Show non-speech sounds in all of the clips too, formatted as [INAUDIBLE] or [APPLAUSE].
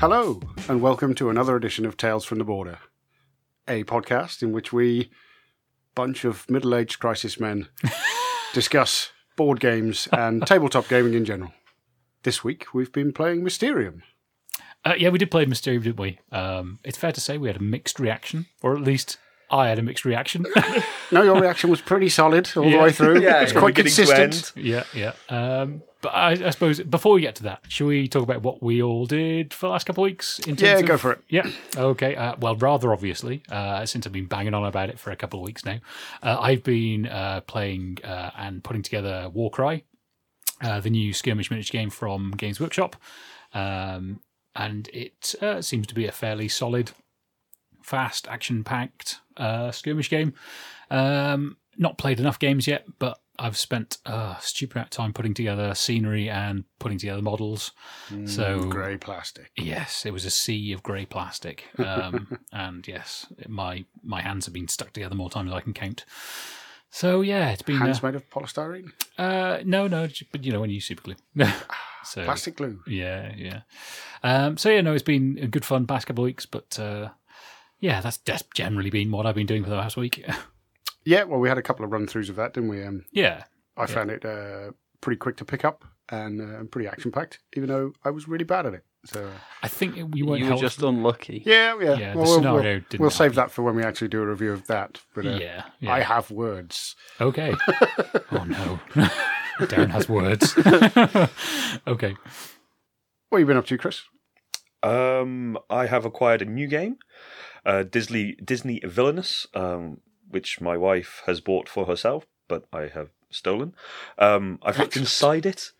Hello, and welcome to another edition of Tales from the Border, a podcast in which we, bunch of middle aged crisis men, [LAUGHS] discuss board games and [LAUGHS] tabletop gaming in general. This week we've been playing Mysterium. Uh, yeah, we did play Mysterium, didn't we? Um, it's fair to say we had a mixed reaction, or at least I had a mixed reaction. [LAUGHS] No, your reaction was pretty solid all the way through. [LAUGHS] Yeah, it's from quite consistent. yeah, yeah. Um, but I, I suppose before we get to that, should we talk about what we all did for the last couple of weeks? In terms Yeah, of- go for it. Yeah. Okay. Uh, well, rather obviously, uh, since I've been banging on about it for a couple of weeks now, uh, I've been uh, playing uh, and putting together Warcry, uh, the new skirmish miniature game from Games Workshop, um, and it uh, seems to be a fairly solid, fast, action-packed uh, skirmish game. Um, not played enough games yet, but I've spent a stupid amount of time putting together scenery and putting together models. so Grey plastic. Yes, it was a sea of grey plastic, um, [LAUGHS] and yes, my my hands have been stuck together more times than I can count. So yeah, it's been Hands uh, made of polystyrene. uh, no, no, but you know when you use super glue. [LAUGHS] so Plastic glue. yeah, yeah. Um, so yeah, no, it's been a good fun past couple weeks, but uh, yeah, that's just generally been what I've been doing for the last week. [LAUGHS] Yeah, well, we had a couple of run throughs of that, didn't we? Um, yeah, I found it uh, pretty quick to pick up and uh, pretty action packed, even though I was really bad at it. So uh, I think we weren't You were helped. just unlucky. yeah, yeah. Yeah, the Well, we'll- scenario we'll, didn't we'll save that for when we actually do a review of that. But uh, yeah, yeah. I have words. Okay. [LAUGHS] oh no, [LAUGHS] Darren has words. okay. What have you been up to, Chris? Um, I have acquired a new game, uh, Disney Disney Villainous, um, which my wife has bought for herself, but I have stolen. Um, I've looked inside it,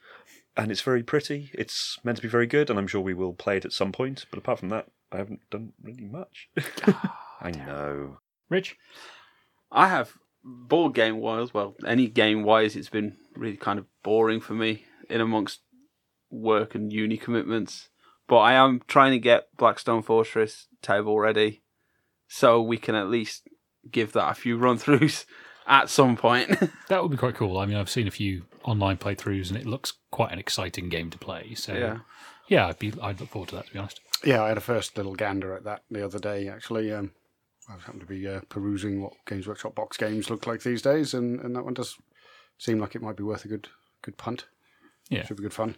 and it's very pretty. It's meant to be very good, and I'm sure we will play it at some point. But apart from that, I haven't done really much. [LAUGHS] [LAUGHS] I know. Rich. I have board game wise, well, any game wise, it's been really kind of boring for me in amongst work and uni commitments. But I am trying to get Blackstone Fortress table ready so we can at least give that a few run throughs [LAUGHS] at some point. [LAUGHS] That would be quite cool. I mean, I've seen a few online playthroughs, and it looks quite an exciting game to play. So yeah. yeah, I'd be I'd look forward to that. To be honest. Yeah, I had a first little gander at that the other day. Actually, um, I was happened to be uh, perusing what Games Workshop box games look like these days, and, and that one does seem like it might be worth a good good punt. Yeah. should be good fun.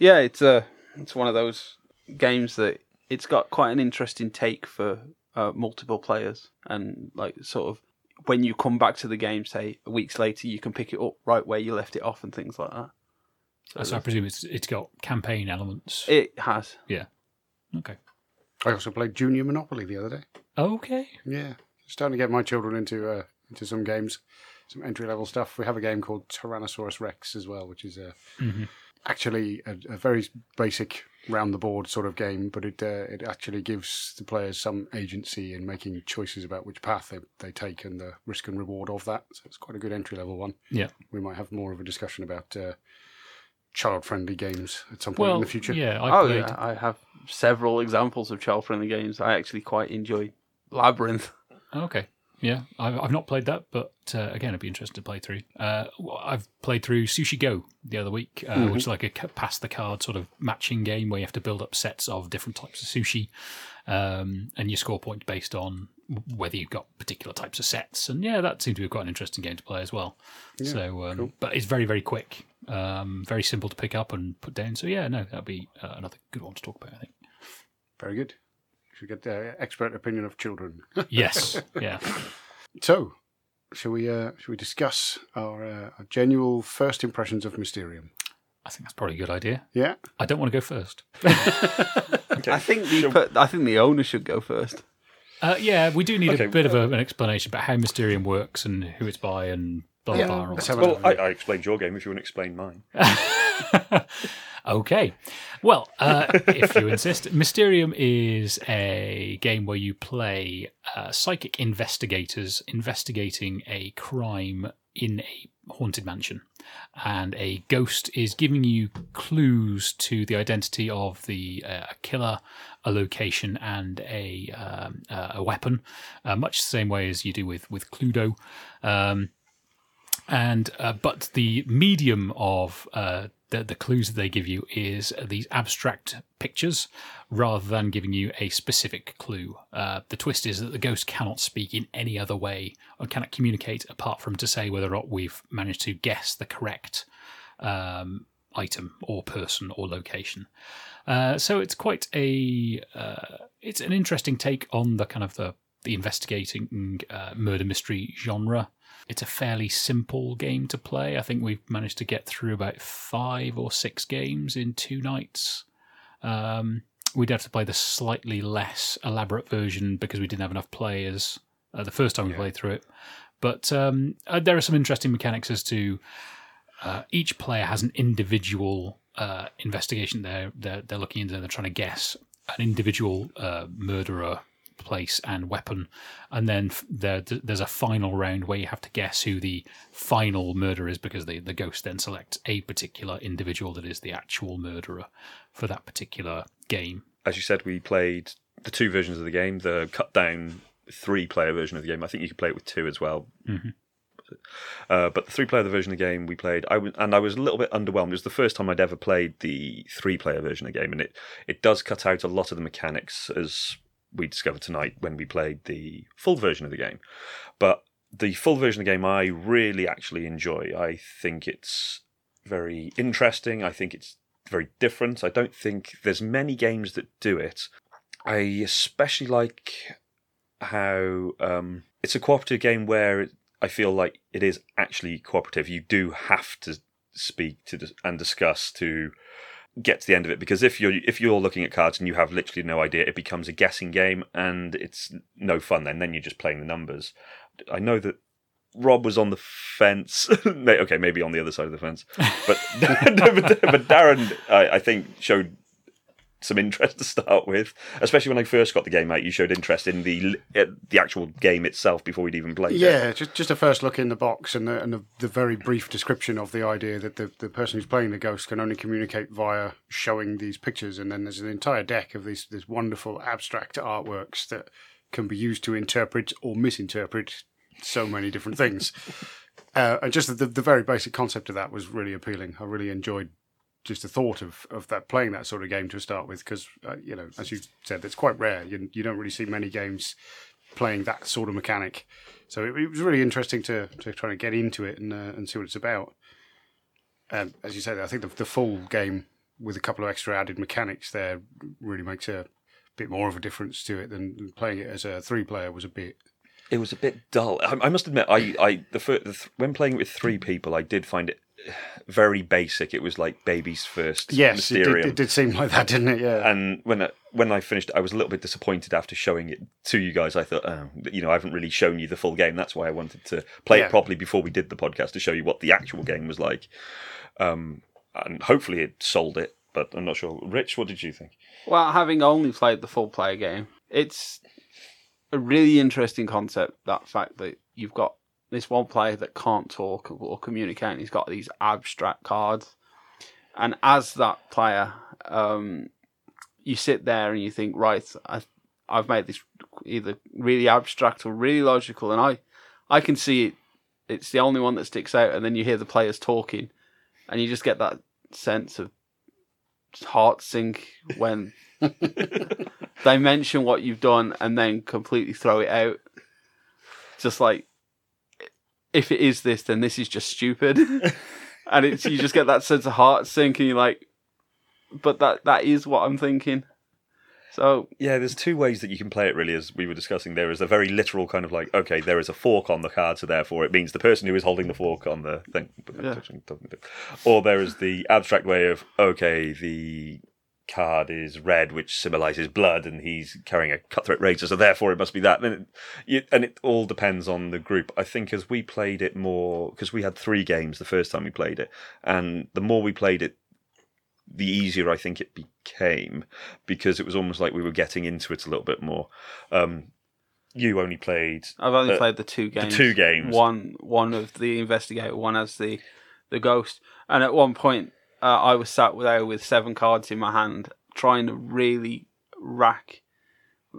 Yeah, it's a it's one of those games that it's got quite an interesting take for uh, multiple players, and like sort of when you come back to the game, say weeks later, you can pick it up right where you left it off and things like that. So So I presume it's it's got campaign elements. it has. Yeah. Okay. I also played Junior Monopoly the other day. Okay. Yeah, starting to get my children into uh, into some games, some entry level stuff. We have a game called Tyrannosaurus Rex as well, which is a Mhm. Actually a, a very basic round the board sort of game, but it uh, it actually gives the players some agency in making choices about which path they, they take and the risk and reward of that. So it's quite a good entry level one. Yeah. We might have more of a discussion about uh, child friendly games at some point Well, in the future. yeah, I oh played. yeah, I have several examples of child friendly games. I actually quite enjoy Labyrinth. Okay. Yeah, I've, I've not played that, but uh, again, I'd be interested to play through. Uh, I've played through Sushi Go the other week, uh, which is like a pass the card sort of matching game where you have to build up sets of different types of sushi, um, and you score points based on whether you've got particular types of sets. And yeah, that seemed to be quite an interesting game to play as well. so, um, cool. but it's very very quick, um, very simple to pick up and put down. So yeah, no, that'd be uh, another good one to talk about. I think. Very good. Should get the expert opinion of children. [LAUGHS] Yes. yeah. So, shall we uh, shall we discuss our, uh, our genuine first impressions of Mysterium? I think that's probably a good idea. Yeah, I don't want to go first. [LAUGHS] I think the per- I think the owner should go first. Uh, yeah, we do need Okay. a bit of a, an explanation about how Mysterium works and who it's by and blah blah Yeah, blah. and all let's that have a- Well, I, I explained your game. If you want to explain mine, stuff. [LAUGHS] [LAUGHS] okay. Well, uh, if you insist, Mysterium is a game where you play uh, psychic investigators investigating a crime in a haunted mansion. And a ghost is giving you clues to the identity of the uh, killer, a location, and a um, uh, a weapon, uh, much the same way as you do with with Cluedo. Um, and uh, but the medium of uh, the, the clues that they give you is these abstract pictures rather than giving you a specific clue. Uh, the twist is that the ghost cannot speak in any other way or cannot communicate apart from to say whether or not we've managed to guess the correct um, item or person or location. Uh, so it's quite a uh, it's an interesting take on the kind of the the investigating uh, murder mystery genre. It's a fairly simple game to play. I think we've managed to get through about five or six games in two nights. Um, we'd have to play the slightly less elaborate version because we didn't have enough players uh, the first time we played through it. But um, uh, there are some interesting mechanics as to uh, each player has an individual uh, investigation they're, they're they're looking into. They're trying to guess an individual uh, murderer, place, and weapon, and then there there's a final round where you have to guess who the final murderer is because the the ghost then selects a particular individual that is the actual murderer for that particular game. As you said, we played the two versions of the game, the cut down three player version of the game. I think you could play it with two as well. Uh, but the three player version of the game we played, I w- and I was a little bit underwhelmed. It was the first time I'd ever played the three player version of the game, and it, it does cut out a lot of the mechanics as we discovered tonight when we played the full version of the game. But the full version of the game I really actually enjoy. I think it's very interesting. I think it's very different. I don't think there's many games that do it. I especially like how um, it's a cooperative game where I feel like it is actually cooperative. You do have to speak to and discuss to get to the end of it because if you're if you're looking at cards and you have literally no idea, it becomes a guessing game and it's no fun. Then then you're just playing the numbers. I know that Rob was on the fence. [LAUGHS] Okay, maybe on the other side of the fence, but [LAUGHS] but, Darren, I, I think showed some interest [LAUGHS] to start with, especially when I first got the game out. You showed interest in the uh, the actual game itself before we'd even played it. Yeah, just just a first look in the box and the, and the, the very brief description of the idea that the, the person who's playing the ghost can only communicate via showing these pictures, and then there's an entire deck of these these wonderful abstract artworks that can be used to interpret or misinterpret so many different things. [LAUGHS] uh, and just the, the very basic concept of that was really appealing. I really enjoyed just the thought of, of that playing that sort of game to start with because uh, you know as you said it's quite rare. You, you don't really see many games playing that sort of mechanic. So it, it was really interesting to to try and get into it and uh, and see what it's about. And as you said I think the, the full game with a couple of extra added mechanics there really makes a bit more of a difference to it than playing it as a three player was a bit. It was a bit dull. I, I must admit, I, I the, fir- the th- when playing it with three people, I did find it very basic. It was like baby's first yes it did, it did seem like that didn't it yeah and when I, when I finished, I was a little bit disappointed after showing it to you guys. I thought, oh, you know, I haven't really shown you the full game. That's why I wanted to play Yeah. it properly before we did the podcast to show you what the actual game was like. Um, and hopefully it sold it, but I'm not sure. Rich, what did you think? Well, having only played the full player game, it's a really interesting concept. That fact that you've got this one player that can't talk or communicate, and he's got these abstract cards. And as that player, um, you sit there and you think, right, I, I've made this either really abstract or really logical, and I, I can see it. It's the only one that sticks out, and then you hear the players talking, and you just get that sense of heart sink when [LAUGHS] they mention what you've done and then completely throw it out. Just like, if it is this, then this is just stupid. [LAUGHS] and it's you just get that sense of heart sink, and you're like, but that that is what I'm thinking. So Yeah, there's two ways that you can play it. Really, as we were discussing, there is a very literal kind of like, okay, there is a fork on the card, so therefore it means the person who is holding the fork on the thing. Yeah. Or there is the abstract way of, okay, the card is red, which symbolizes blood, and he's carrying a cutthroat razor, so therefore it must be that. And it, and it all depends on the group. I think as we played it more, because we had three games the first time we played it, and the more we played it, the easier I think it became because it was almost like we were getting into it a little bit more. Um, you only played I've only Uh, played the two games. The two games. One one of the investigator, one as the the ghost. And at one point, uh, I was sat there with seven cards in my hand, trying to really rack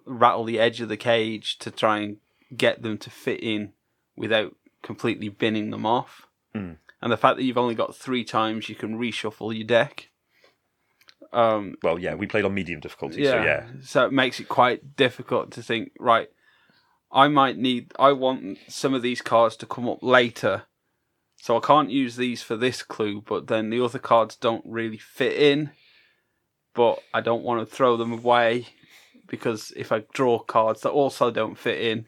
rattle the edge of the cage to try and get them to fit in without completely binning them off. Mm. and the fact that you've only got three times you can reshuffle your deck. Um, Well, yeah, we played on medium difficulty, so yeah. So it makes it quite difficult to think, right, I might need, I want some of these cards to come up later. So I can't use these for this clue, but then the other cards don't really fit in. But I don't want to throw them away because if I draw cards that also don't fit in,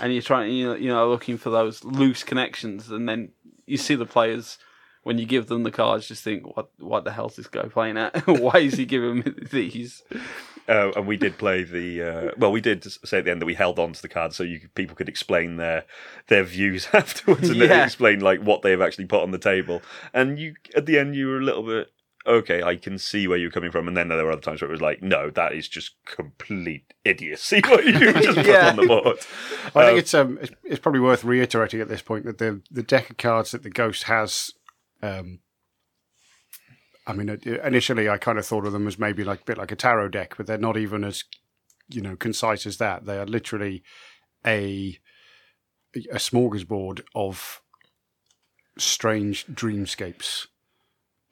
and you're trying, you know, you know, looking for those loose connections, and then you see the players when you give them the cards, just think, what, what the hell's this guy playing at? [LAUGHS] Why is he giving me these? Uh, and we did play the uh, well. We did say at the end that we held on to the cards so you could- people could explain their their views [LAUGHS] afterwards and then Yeah. explain like what they've actually put on the table. And you at the end you were a little bit okay. I can see where you're coming from. And then there were other times where it was like, no, that is just complete idiocy [LAUGHS] what you [LAUGHS] just put Yeah. on the board. I think Uh, it's um it's, it's probably worth reiterating at this point that the the deck of cards that the ghost has. Um, I mean, initially I kind of thought of them as maybe like a bit like a tarot deck, but they're not even as you know concise as that. They are literally a a smorgasbord of strange dreamscapes.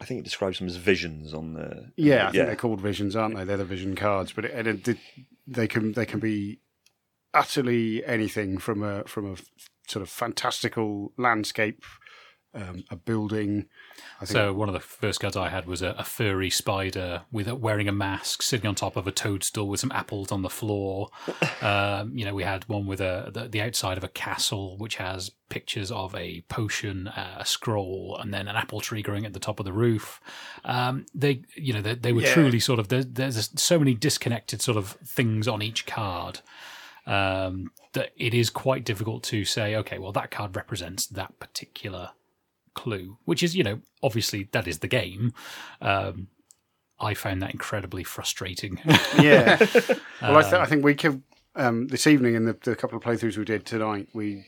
I think it describes them as visions on the Yeah, I think they're called visions, aren't they? They're the vision cards, but it, it, they can they can be utterly anything from a from a sort of fantastical landscape, um, a building. I think So one of the first cards I had was a, a furry spider with a, wearing a mask, sitting on top of a toadstool with some apples on the floor. [LAUGHS] Um, you know, we had one with a the, the outside of a castle, which has pictures of a potion, uh, a scroll, and then an apple tree growing at the top of the roof. Um, they, you know, they, they were Yeah. truly sort of there, there's so many disconnected sort of things on each card. Um, that it is quite difficult to say, okay, well, that card represents that particular clue, which is, you know, obviously that is the game. Um, I found that incredibly frustrating. [LAUGHS] yeah. well, I, th- I think we can. Um, this evening, in the, the couple of playthroughs we did tonight, we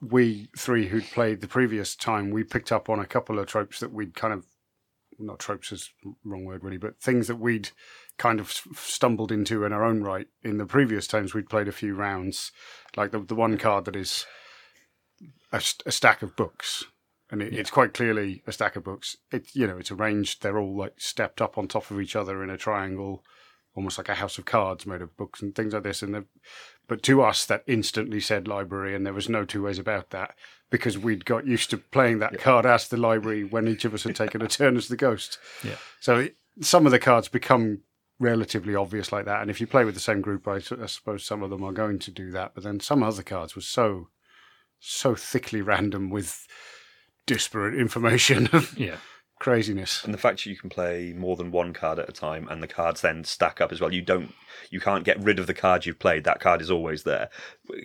we three who'd played the previous time, we picked up on a couple of tropes that we'd kind of not tropes is wrong word really, but things that we'd kind of stumbled into in our own right in the previous times we'd played a few rounds, like the the one card that is a, st- a stack of books. And it, it's quite clearly a stack of books. It's you know it's arranged. They're all like stepped up on top of each other in a triangle, almost like a house of cards made of books and things like this. And but to us, that instantly said library, and there was no two ways about that because we'd got used to playing that card as the library when each of us had taken a [LAUGHS] turn as the ghost. Yeah. So it, some of the cards become relatively obvious like that, and if you play with the same group, I suppose some of them are going to do that. But then some other cards were so so thickly [LAUGHS] random with disparate information of yeah. craziness. and the fact that you can play more than one card at a time and the cards then stack up as well you don't you can't get rid of the card you've played that card is always there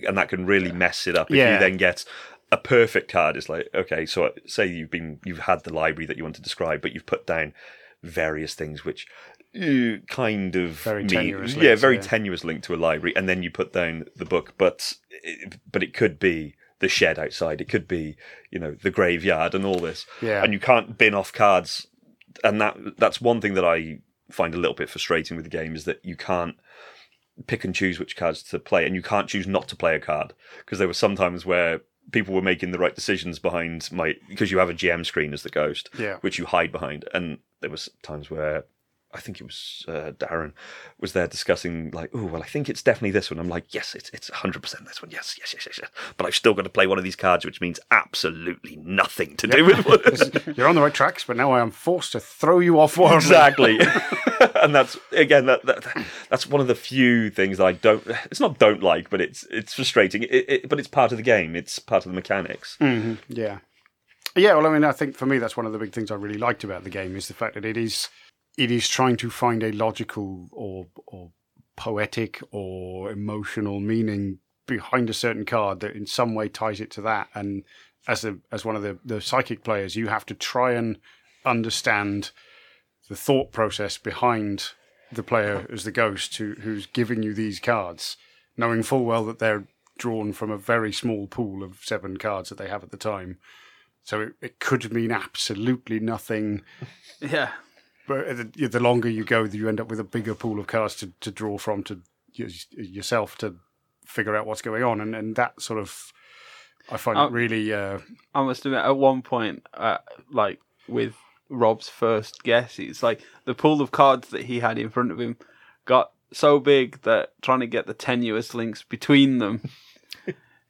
and that can really mess it up if Yeah. you then get a perfect card it's like okay so say you've been you've had the library that you want to describe but you've put down various things which uh, kind of Very mean- tenuous yeah links, very yeah. tenuous link to a library and then you put down the book but but it could be the shed outside it could be you know the graveyard and all this Yeah. and you can't bin off cards and that that's one thing that I find a little bit frustrating with the game is that you can't pick and choose which cards to play, and you can't choose not to play a card because there were some times where people were making the right decisions behind my because you have a GM screen as the ghost, Yeah. which you hide behind, and there was times where. I think it was uh, Darren was there discussing like, oh well, I think it's definitely this one. I'm like, yes, it's it's 100 percent this one. Yes, yes, yes, yes, yes. But I've still got to play one of these cards, which means absolutely nothing to do with [LAUGHS] You're on the right tracks, but now I am forced to throw you off wildly. exactly [LAUGHS] [LAUGHS] and that's again that, that that's one of the few things that i don't it's not don't like but it's it's frustrating it, it, but it's part of the game it's part of the mechanics Yeah. Yeah, well, I mean, I think for me, that's one of the big things I really liked about the game is the fact that it is it is trying to find a logical or or poetic or emotional meaning behind a certain card that in some way ties it to that. And as a as one of the, the psychic players, you have to try and understand the thought process behind the player as the ghost who, who's giving you these cards, knowing full well that they're drawn from a very small pool of seven cards that they have at the time. So it, it could mean absolutely nothing. [LAUGHS] Yeah. But the, the longer you go, you end up with a bigger pool of cards to, to draw from to yourself to figure out what's going on. And, and that sort of I find Um, it really. Uh, I must admit, at one point, uh, like with Rob's first guess, it's like the pool of cards that he had in front of him got so big that trying to get the tenuous links between them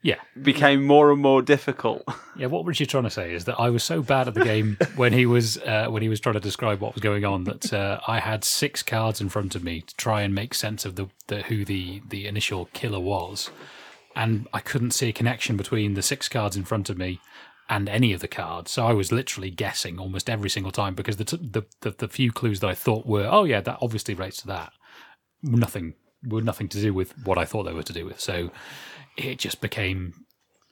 Yeah. became more and more difficult. [LAUGHS] Yeah, what was you trying to say is that I was so bad at the game when he was uh, when he was trying to describe what was going on that uh, I had six cards in front of me to try and make sense of the, the who the the initial killer was, and I couldn't see a connection between the six cards in front of me and any of the cards. So I was literally guessing almost every single time because the t- the, the the few clues that I thought were oh yeah that obviously relates to that nothing were nothing to do with what I thought they were to do with. So it just became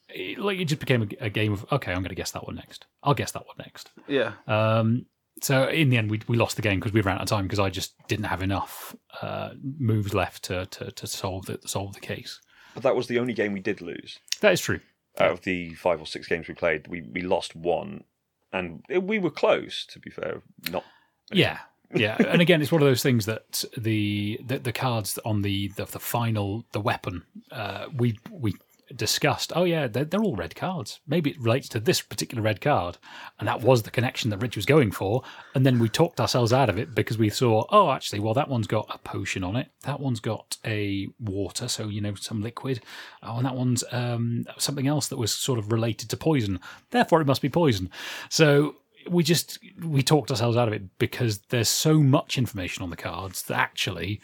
it, like it just became a, a game of okay, I'm going to guess that one next. I'll guess that one next. yeah. Um, so in the end, we we lost the game because we ran out of time because I just didn't have enough uh, moves left to, to to solve the solve the case. But that was the only game we did lose. That is true. Out of the five or six games we played, we, we lost one. And we were close, to be fair. Not Yeah, yeah. And again, it's one of those things that the the, the cards on the, the the final the weapon uh, we we discussed. Oh yeah, they're, they're all red cards. Maybe it relates to this particular red card, and that was the connection that Rich was going for. And then we talked ourselves out of it because we saw, oh, actually, well, that one's got a potion on it. That one's got a water, so you know some liquid. Oh, and that one's um, something else that was sort of related to poison. Therefore, it must be poison. So we just we talked ourselves out of it because there's so much information on the cards that actually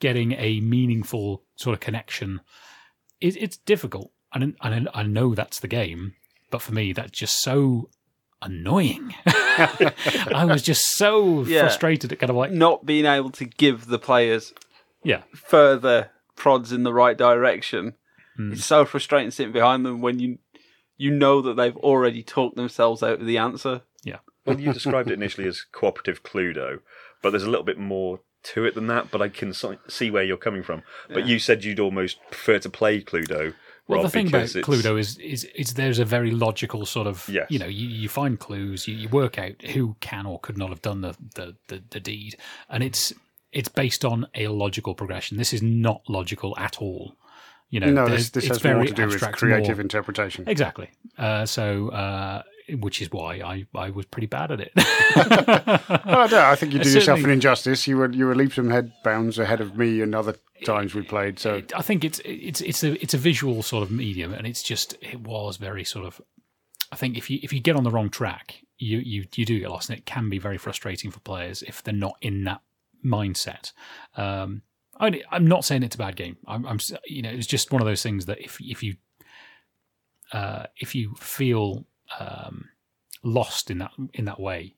getting a meaningful sort of connection it, it's difficult and I, I know that's the game but for me that's just so annoying [LAUGHS] i was just so Yeah. frustrated at kind of like Not being able to give the players yeah further prods in the right direction. Hmm. It's so frustrating sitting behind them when you you know that they've already talked themselves out of the answer. Yeah Well, you described it initially as cooperative Cluedo, but there's a little bit more to it than that. But I can si- see where you're coming from. But you said you'd almost prefer to play Cluedo. Well, Rob, the thing about because it's- Cluedo is, is, is there's a very logical sort of, Yes. you know, you, you find clues, you, you work out who can or could not have done the, the, the, the deed, and it's it's based on a logical progression. This is not logical at all. You know, no, this, this it's has more very to do with abstract, creative more- interpretation. Exactly. Uh, so, uh, which is why I, I was pretty bad at it. Well, [LAUGHS] no, I think you do yourself an injustice. You were you were leaps and head bounds ahead of me and other times we played. So I think it's it's it's a it's a visual sort of medium, and it's just it was very sort of. I think if you if you get on the wrong track, you you you do get lost, and it can be very frustrating for players if they're not in that mindset. Um, I, I'm not saying it's a bad game. I'm, I'm you know it's just one of those things that if if you uh, if you feel um, lost in that in that way,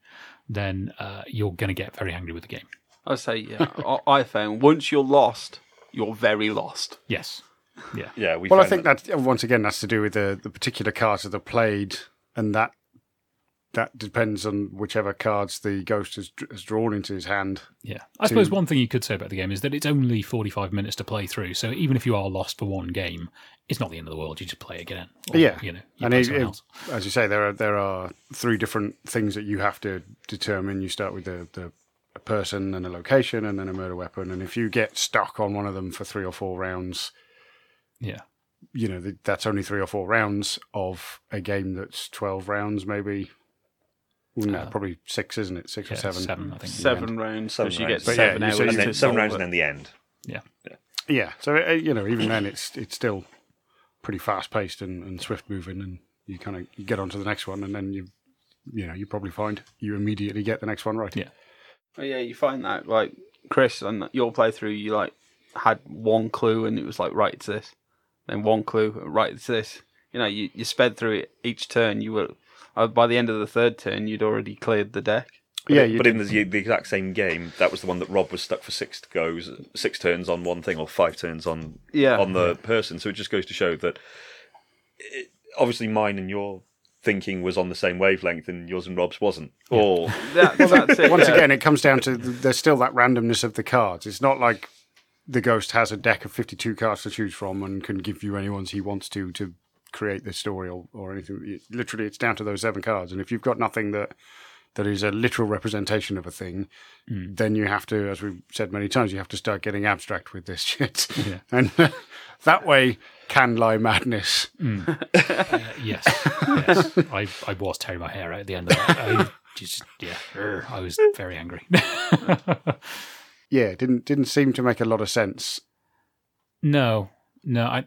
then uh, you're going to get very angry with the game. I say, yeah. [LAUGHS] I, I found once you're lost, you're very lost. Yes. Yeah. Yeah, we well, I found think that once again that's to do with the the particular cards that are played, and that that depends on whichever cards the ghost has, has drawn into his hand. Yeah. I suppose one thing you could say about the game is that it's only 45 minutes to play through. So even if you are lost for one game, it's not the end of the world. You just play again. Or, Yeah. You know, you and it, it- else. as you say, there are there are three different things that you have to determine. You start with the the a person and a location, and then a murder weapon. And if you get stuck on one of them for three or four rounds, Yeah. you know that's only three or four rounds of a game that's twelve rounds, maybe. No, Uh, probably six, isn't it? Six Yeah, or seven. seven, I think. Seven rounds, Seven because you rounds. get But yeah, seven hours. and then seven rounds and then the end. Yeah. Yeah, so uh, you know, even then, it's it's still pretty fast paced and, and swift moving, and you kind of you get on to the next one, and then you you know you probably find you immediately get the next one right. Yeah. Oh, yeah, you find that like Chris on your playthrough, you like had one clue and it was like right it's this, then one clue right it's this. You know, you you sped through it each turn. You were uh, by the end of the third turn, you'd already cleared the deck. yeah, you but did- in the, the exact same game, that was the one that Rob was stuck for six goes, six turns on one thing, or five turns on Yeah. on the person. So it just goes to show that it, obviously mine and your thinking was on the same wavelength, and yours and Rob's wasn't. Or [LAUGHS] That, that's it. once yeah. again, it comes down to there's still that randomness of the cards. It's not like the ghost has a deck of 52 cards to choose from and can give you any ones he wants to to create this story or, or anything. It- literally, it's down to those seven cards. And if you've got nothing that that is a literal representation of a thing, mm. then you have to, as we've said many times, you have to start getting abstract with this [LAUGHS] shit. Yeah. And uh, that way, can lie madness. Mm. [LAUGHS] Uh, yes, yes. I, I was tearing my hair out at the end of that. I just, yeah, I was very angry. [LAUGHS] Yeah, it didn't didn't seem to make a lot of sense. no, no, I,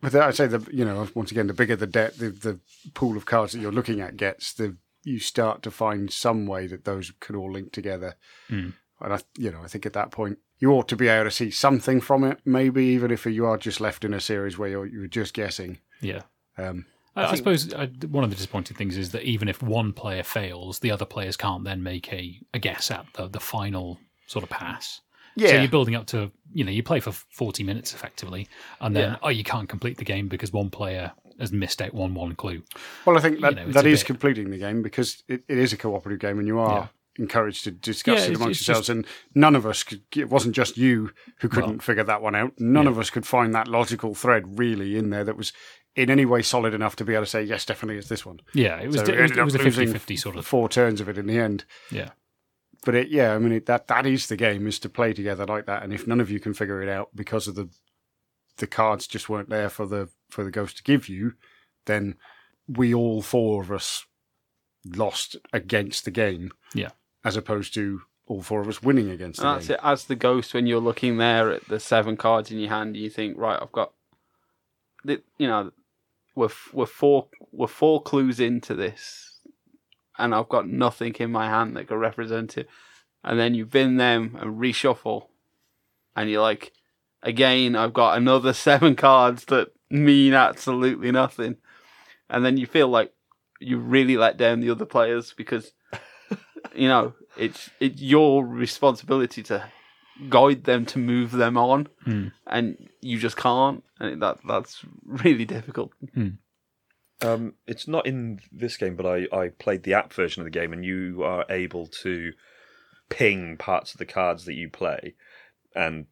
But I'd say the you know once again the bigger the debt the the pool of cards that you're looking at gets, the you start to find some way that those can all link together. Hmm. And I you know I think at that point you ought to be able to see something from it, maybe even if you are just left in a series where you're you're just guessing. yeah. Um, I, I suppose uh, one of the disappointing things is that even if one player fails, the other players can't then make a, a guess at the, the final sort of pass. So you're building up to, you know, you play for 40 minutes effectively, and then, Yeah. oh, you can't complete the game because one player has missed out one one clue. well I think that know, it's that is bit- completing the game because it, it is a cooperative game and you are. Encouraged to discuss Yeah, it amongst yourselves, and none of us could. It wasn't just you who couldn't Well, figure that one out. None of us could find that logical thread really in there that was in any way solid enough to be able to say yes, definitely it's this one. Yeah, it was, So it was, it was a losing 50 50 sort of. four turns of it in the end. Yeah. But it, yeah, I mean it, that that is the game is to play together like that. And if none of you can figure it out because of the the cards just weren't there for the for the ghost to give you, then we all four of us lost against the game. Yeah. as opposed to all four of us winning against And the that's game. it. As the ghost, when you're looking there at the seven cards in your hand, you think, right, I've got, the, you know, we're we're four we're four clues into this, and I've got nothing in my hand that can represent it. And then you bin them and reshuffle, and you're like, again, I've got another [LAUGHS] seven cards that mean absolutely nothing, and then you feel like you really let down the other players because [LAUGHS] you know it's it's your responsibility to guide them to move them on. Hmm. and you just can't. And that that's really difficult Um, it's not in this game, but I, I played the app version of the game, and you are able to ping parts of the cards that you play and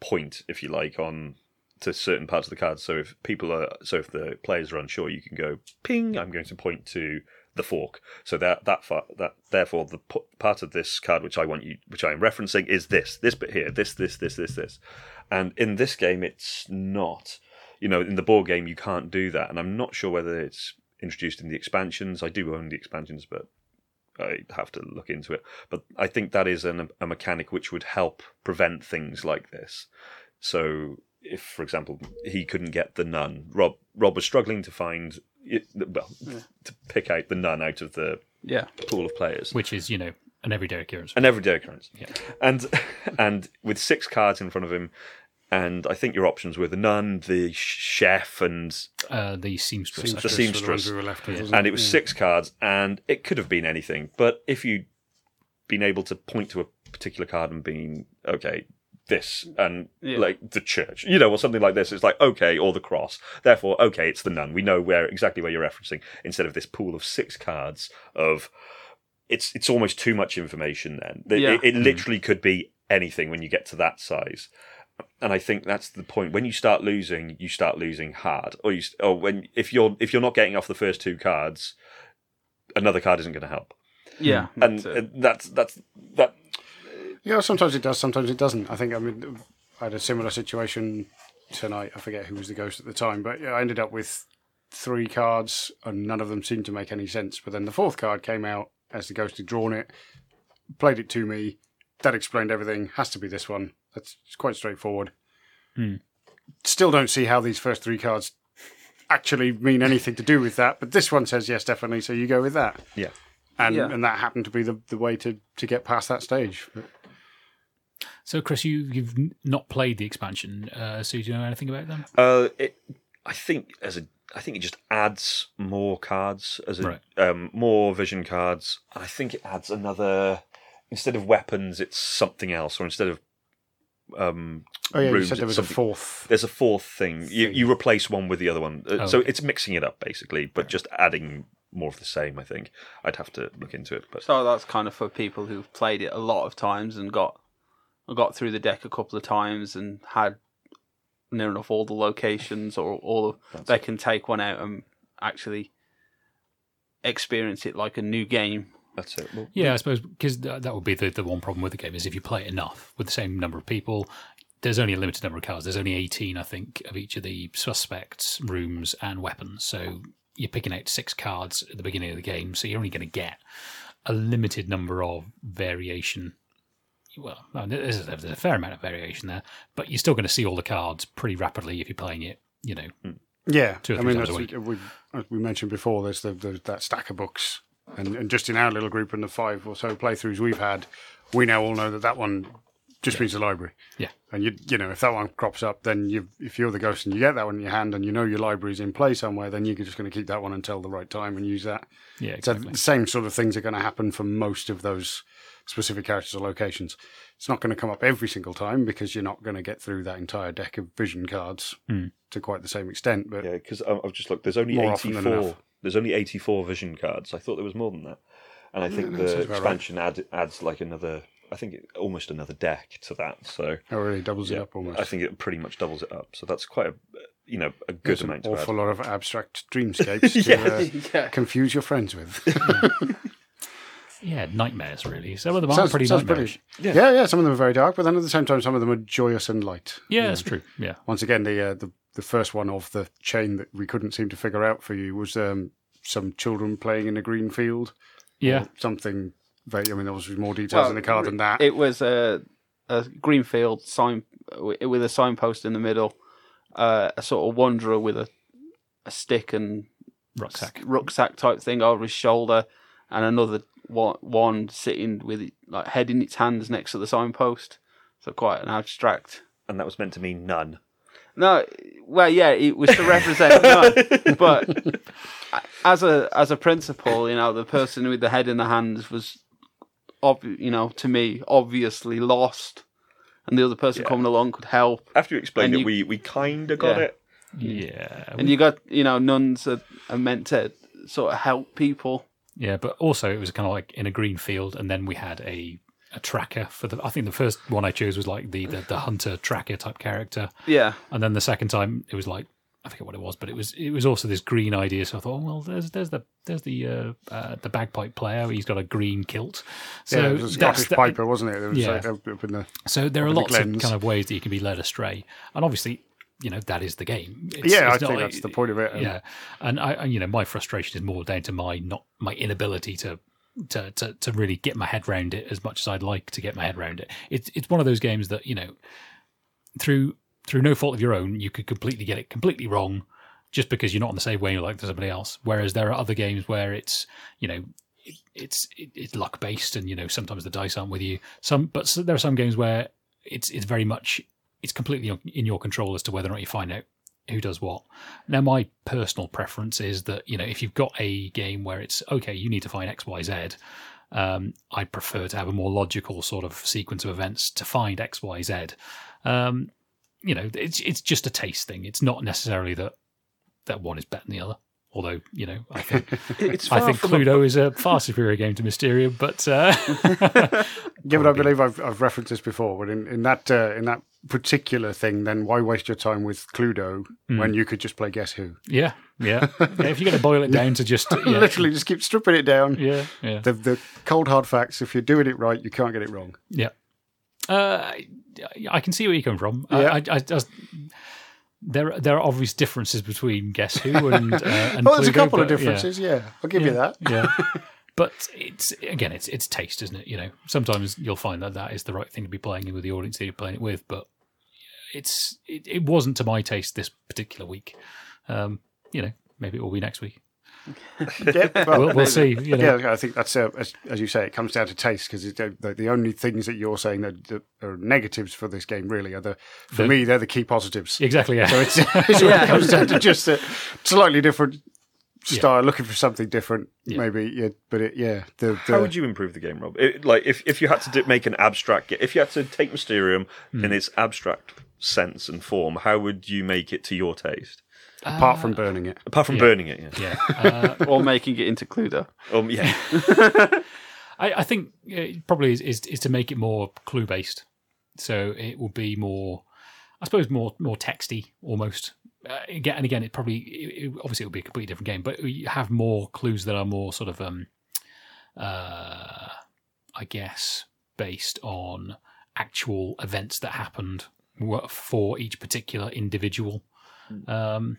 point, if you like, on to certain parts of the cards. So if people are, so if the players are unsure, you can go ping. I'm going to point to the fork. So that that far, that therefore the p- part of this card which I want you, which I am referencing, is this this bit here, this this this this this, and in this game it's not you know, in the board game you can't do that, and I'm not sure whether it's introduced in the expansions. I do own the expansions, but I have to look into it. But I think that is an, a mechanic which would help prevent things like this. So, if, for example, he couldn't get the nun, Rob Rob was struggling to find, it, well, to pick out the nun out of the yeah pool of players Which is, you know, an everyday occurrence. an everyday occurrence. Yeah. And [LAUGHS] and with six cards in front of him, and I think your options were the nun, the chef, and Uh, the seamstress. Seamstress the seamstress. ones we were left with, wasn't and it was six cards, and it could have been anything. But if you'd been able to point to a particular card and been okay, this and Yeah. like the church, you know, or something like this, it's like okay, or the cross. Therefore, okay, it's the nun. We know where exactly where you're referencing instead of this pool of six cards of. It's it's almost too much information. Then It- Yeah. it, it literally could be anything when you get to that size and I think that's the point. When you start losing, you start losing hard, or you, or when if you're if you're not getting off the first two cards, another card isn't going to help, yeah and that's it. uh, that's that's that. Yeah, sometimes it does, sometimes it doesn't. I think I mean I had a similar situation tonight. I forget who was the ghost at the time, but I ended up with three cards and none of them seemed to make any sense. But then the fourth card came out as the ghost had drawn it, played it to me. That explained everything. Has to be this one. That's it's quite straightforward. Hmm. Still don't see how these first three cards actually mean anything to do with that, but this one says yes, definitely. So you go with that, Yeah, and Yeah. and that happened to be the, the way to to get past that stage. But So, Chris, you, you've not played the expansion, uh, so do you know anything about them? uh, it, I think as a I think it just adds more cards as a Right. um, more vision cards. I think it adds another instead of weapons, it's something else, or instead of um, oh yeah, you said there it's was a fourth. There's a fourth thing. You Thing. you replace one with the other one, Uh, Oh, so okay. it's mixing it up basically, but just adding more of the same. I think I'd have to look into it, but so that's kind of for people who've played it a lot of times and got got through the deck a couple of times and had near enough all the locations or all of, they can take one out and actually experience it like a new game that's it. Well, Yeah, I suppose because that, that would be the, the one problem with the game is if you play it enough with the same number of people, there's only a limited number of cards. There's only 18, I think, of each of the suspects, rooms, and weapons. So you're picking out six cards at the beginning of the game. So you're only going to get a limited number of variation. Well, no, there's a, there's a fair amount of variation there, but you're still going to see all the cards pretty rapidly if you're playing it. You know, hmm. Yeah, Two or I mean, times a that's, we, we mentioned before, there's the, the, that stack of books, and, and just in our little group and the five or so playthroughs we've had, we now all know that that one just means the library. Yeah. and you you know if that one crops up, then you if you're the ghost and you get that one in your hand and you know your library's in play somewhere, then you're just going to keep that one until the right time and use that. yeah, So the same sort of things are going to happen for most of those specific characters or locations. It's not going to come up every single time because you're not going to get through that entire deck of vision cards Hmm. to quite the same extent. But Yeah, because I've just looked. There's only More 84. Enough. There's only 84 vision cards. I thought there was more than that, and I think that the sounds about right. expansion add, adds like another. I think it, almost another deck to that. So it really doubles it yeah, up almost. I think it pretty much doubles it up. So that's quite a you know a good There's an amount to add. awful lot of abstract [LAUGHS] dreamscapes to Yeah. uh, yeah. confuse your friends with. [LAUGHS] yeah, nightmares really. Some of them are pretty sounds nightmarish. pretty. Yeah. yeah, Some of them are very dark, but then at the same time, some of them are joyous and light. Yeah, that's true. Yeah, Once again, the uh, the the first one of the chain that we couldn't seem to figure out for you was um, some children playing in a green field. yeah. or something. Very, I mean, there was more details in the card than that. It was a, a greenfield sign with a signpost in the middle, uh, a sort of wanderer with a, a stick and Rucksack. rucksack type thing over his shoulder, and another one, one sitting with it, like head in its hands next to the signpost. So quite an abstract. and that was meant to mean nun. No, well, yeah, it was to represent [LAUGHS] nun, but as a as a principle, you know, the person with the head in the hands was, ob- you know, to me, obviously lost, and the other person Yeah. coming along could help. After you explained And it, you- we we kind of got Yeah. it. Yeah, And you got, you know, nuns are, are meant to sort of help people. Yeah, but also it was kind of like in a green field, and then we had a a tracker for the. I think the first one I chose was like the the, the hunter tracker type character, Yeah, and then the second time it was like I forget what it was, but it was it was also this green idea. So I thought, oh, well, there's there's the there's the uh, uh, the bagpipe player. He's got a green kilt. So yeah, it was a Scottish the- Piper, wasn't it? It was Yeah. like in the, So there are in the lots of kind of ways that you can be led astray, and obviously, you know, that is the game. It's- yeah, I it's not think like- that's the point of it. yeah, and I, and, you know, my frustration is more down to my not my inability to. To, to, to really get my head around it as much as I'd like to get my head around it. It's it's one of those games that you know, through through no fault of your own, you could completely get it completely wrong, just because you're not on the same wavelength like as somebody else. Whereas there are other games where it's you know it, it's it, it's luck based, and you know sometimes the dice aren't with you. Some, but there are some games where it's it's very much it's completely in your control as to whether or not you find out who does what. Now, my personal preference is that you know if you've got a game where it's okay, you need to find X, Y, Z. Um, I prefer to have a more logical sort of sequence of events to find X, Y, Z. Um, you know, it's it's just a taste thing. It's not necessarily that that one is better than the other. Although you know, I think [LAUGHS] It's I think from a- Cluedo is a far superior game to Mysterium, but uh, [LAUGHS] Yeah, but I believe I've, I've referenced this before. But in, in that uh, in that particular thing, then why waste your time with Cluedo Hmm. when you could just play Guess Who? yeah, yeah, [LAUGHS] yeah. If you're going to boil it down to just yeah, Literally, just keep stripping it down. yeah, yeah. The the cold hard facts. If you're doing it right, you can't get it wrong. Yeah. Uh, I- I can see where you come from. I- Yeah. I, I, just, there, there are obvious differences between Guess Who and, uh, and [LAUGHS] Oh, there's a couple of but, yeah. differences. Yeah, I'll give you that. Yeah. [LAUGHS] But it's again, it's it's taste, isn't it? You know, sometimes you'll find that that is the right thing to be playing with the audience that you're playing it with. But it's it, it wasn't to my taste this particular week. Um, you know, maybe it will be next week. Yeah, [LAUGHS] well, We'll, we'll see. You know, Yeah, I think that's uh, as, as you say, it comes down to taste because the, the only things that you're saying that, that are negatives for this game really are the for The- me they're the key positives. exactly. Yeah. So it's, [LAUGHS] so Yeah. it comes down to just a slightly different style, looking for something different, Yeah. maybe. Yeah, but it, yeah, the, the How would you improve the game, Rob? It, like, if, if you had to do, make an abstract, if you had to take Mysterium Hmm. in its abstract sense and form, how would you make it to your taste? Apart from burning it. Apart from Yeah. burning it, yeah. yeah. [LAUGHS] Uh, or making it into Cluedo. Um, yeah. [LAUGHS] I, I think it probably is, is is to make it more clue based, so it will be more, I suppose, more more texty almost. Uh, again and again, it probably it, it- obviously it will be a completely different game, but you have more clues that are more sort of, um, uh, I guess, based on actual events that happened for each particular individual. Um,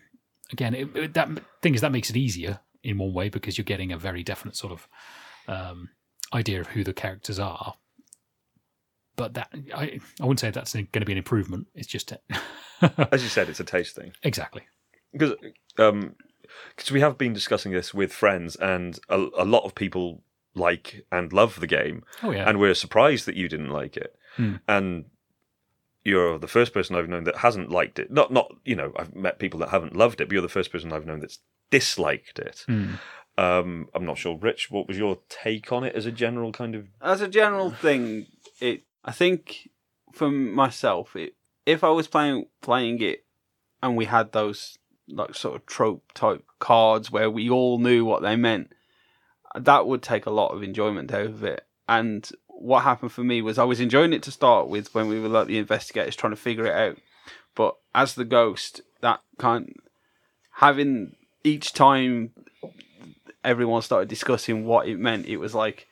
again, it, it- that thing is that makes it easier in one way because you're getting a very definite sort of um, idea of who the characters are. But that I, I wouldn't say that's going to be an improvement. It's just [LAUGHS] As you said, it's a taste thing. exactly. because um, cause we have been discussing this with friends, and a, a lot of people like and love the game, Oh yeah, and we're surprised that you didn't like it. Hmm. And you're the first person I've known that hasn't liked it. Not, not you know, I've met people that haven't loved it, but you're the first person I've known that's disliked it. Hmm. Um, I'm not sure, Rich. What was your take on it as a general kind of? as a general [SIGHS] thing, it I think for myself, it if I was playing playing it and we had those like sort of trope type cards where we all knew what they meant, that would take a lot of enjoyment out of it. And what happened for me was I was enjoying it to start with when we were like the investigators trying to figure it out. But as the ghost, that kind having each time everyone started discussing what it meant, it was like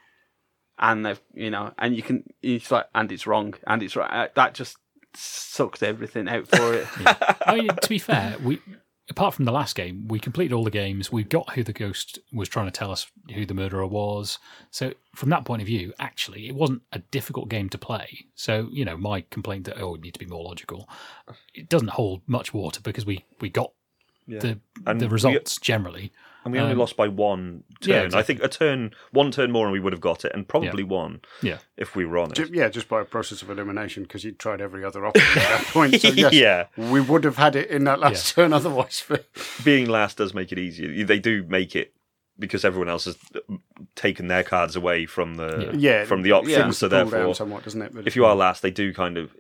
and they've you know, and you can it's like and it's wrong and it's right. That just sucked everything out for it. [LAUGHS] I mean, to be fair, we apart from the last game, we completed all the games. We got who the ghost was trying to tell us who the murderer was. So from that point of view, actually, it wasn't a difficult game to play. So you know, my complaint that oh, it need to be more logical, it doesn't hold much water because we we got the And the we- results generally. And we only Um, lost by one turn. yeah, I think a turn, one turn more, and we would have got it, and probably won Yeah, if we were honest. Ju- yeah, just by a process of elimination because you'd tried every other option at that [LAUGHS] point. So yes, Yeah. we would have had it in that last turn otherwise. [LAUGHS] Being last does make it easier. They do make it because everyone else has taken their cards away from the yeah, from the options. things So pull therefore, down somewhat, doesn't it? But if you are last, they do kind of.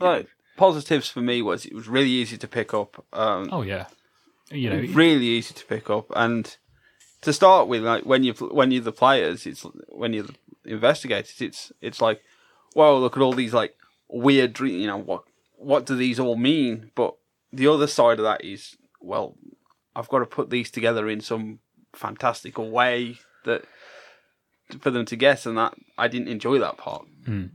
like positives for me was it was really easy to pick up. Um, oh yeah, you know, really easy to pick up. And to start with like when you when you're the players it's when you're the investigators it's it's like whoa look at all these like weird dream you know what what do these all mean? But the other side of that is well i've got to put these together in some fantastical way that for them to guess and that i didn't enjoy that part. Hmm.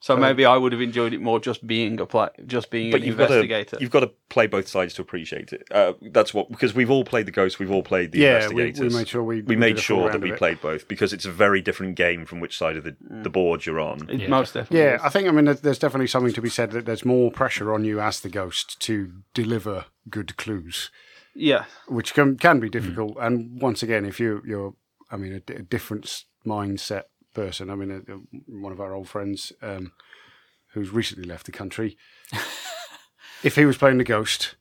So um, maybe i would have enjoyed it more just being a play just being But an you've got investigator to you've got to play both sides to appreciate it. Uh, that's what because we've all played the ghosts, we've all played the yeah, we, investigators. we made sure we we did made sure that we it. played both because it's a very different game from which side of the, mm. the board you're on. It Yeah, most definitely Yeah, is. I think I mean there's definitely something to be said that there's more pressure on you as the ghost to deliver good clues, yeah which can can be mm. difficult. And once again, if you you're I mean a different mindset person. I mean, a, a- one of our old friends um, who's recently left the country. [LAUGHS] if he was playing the ghost.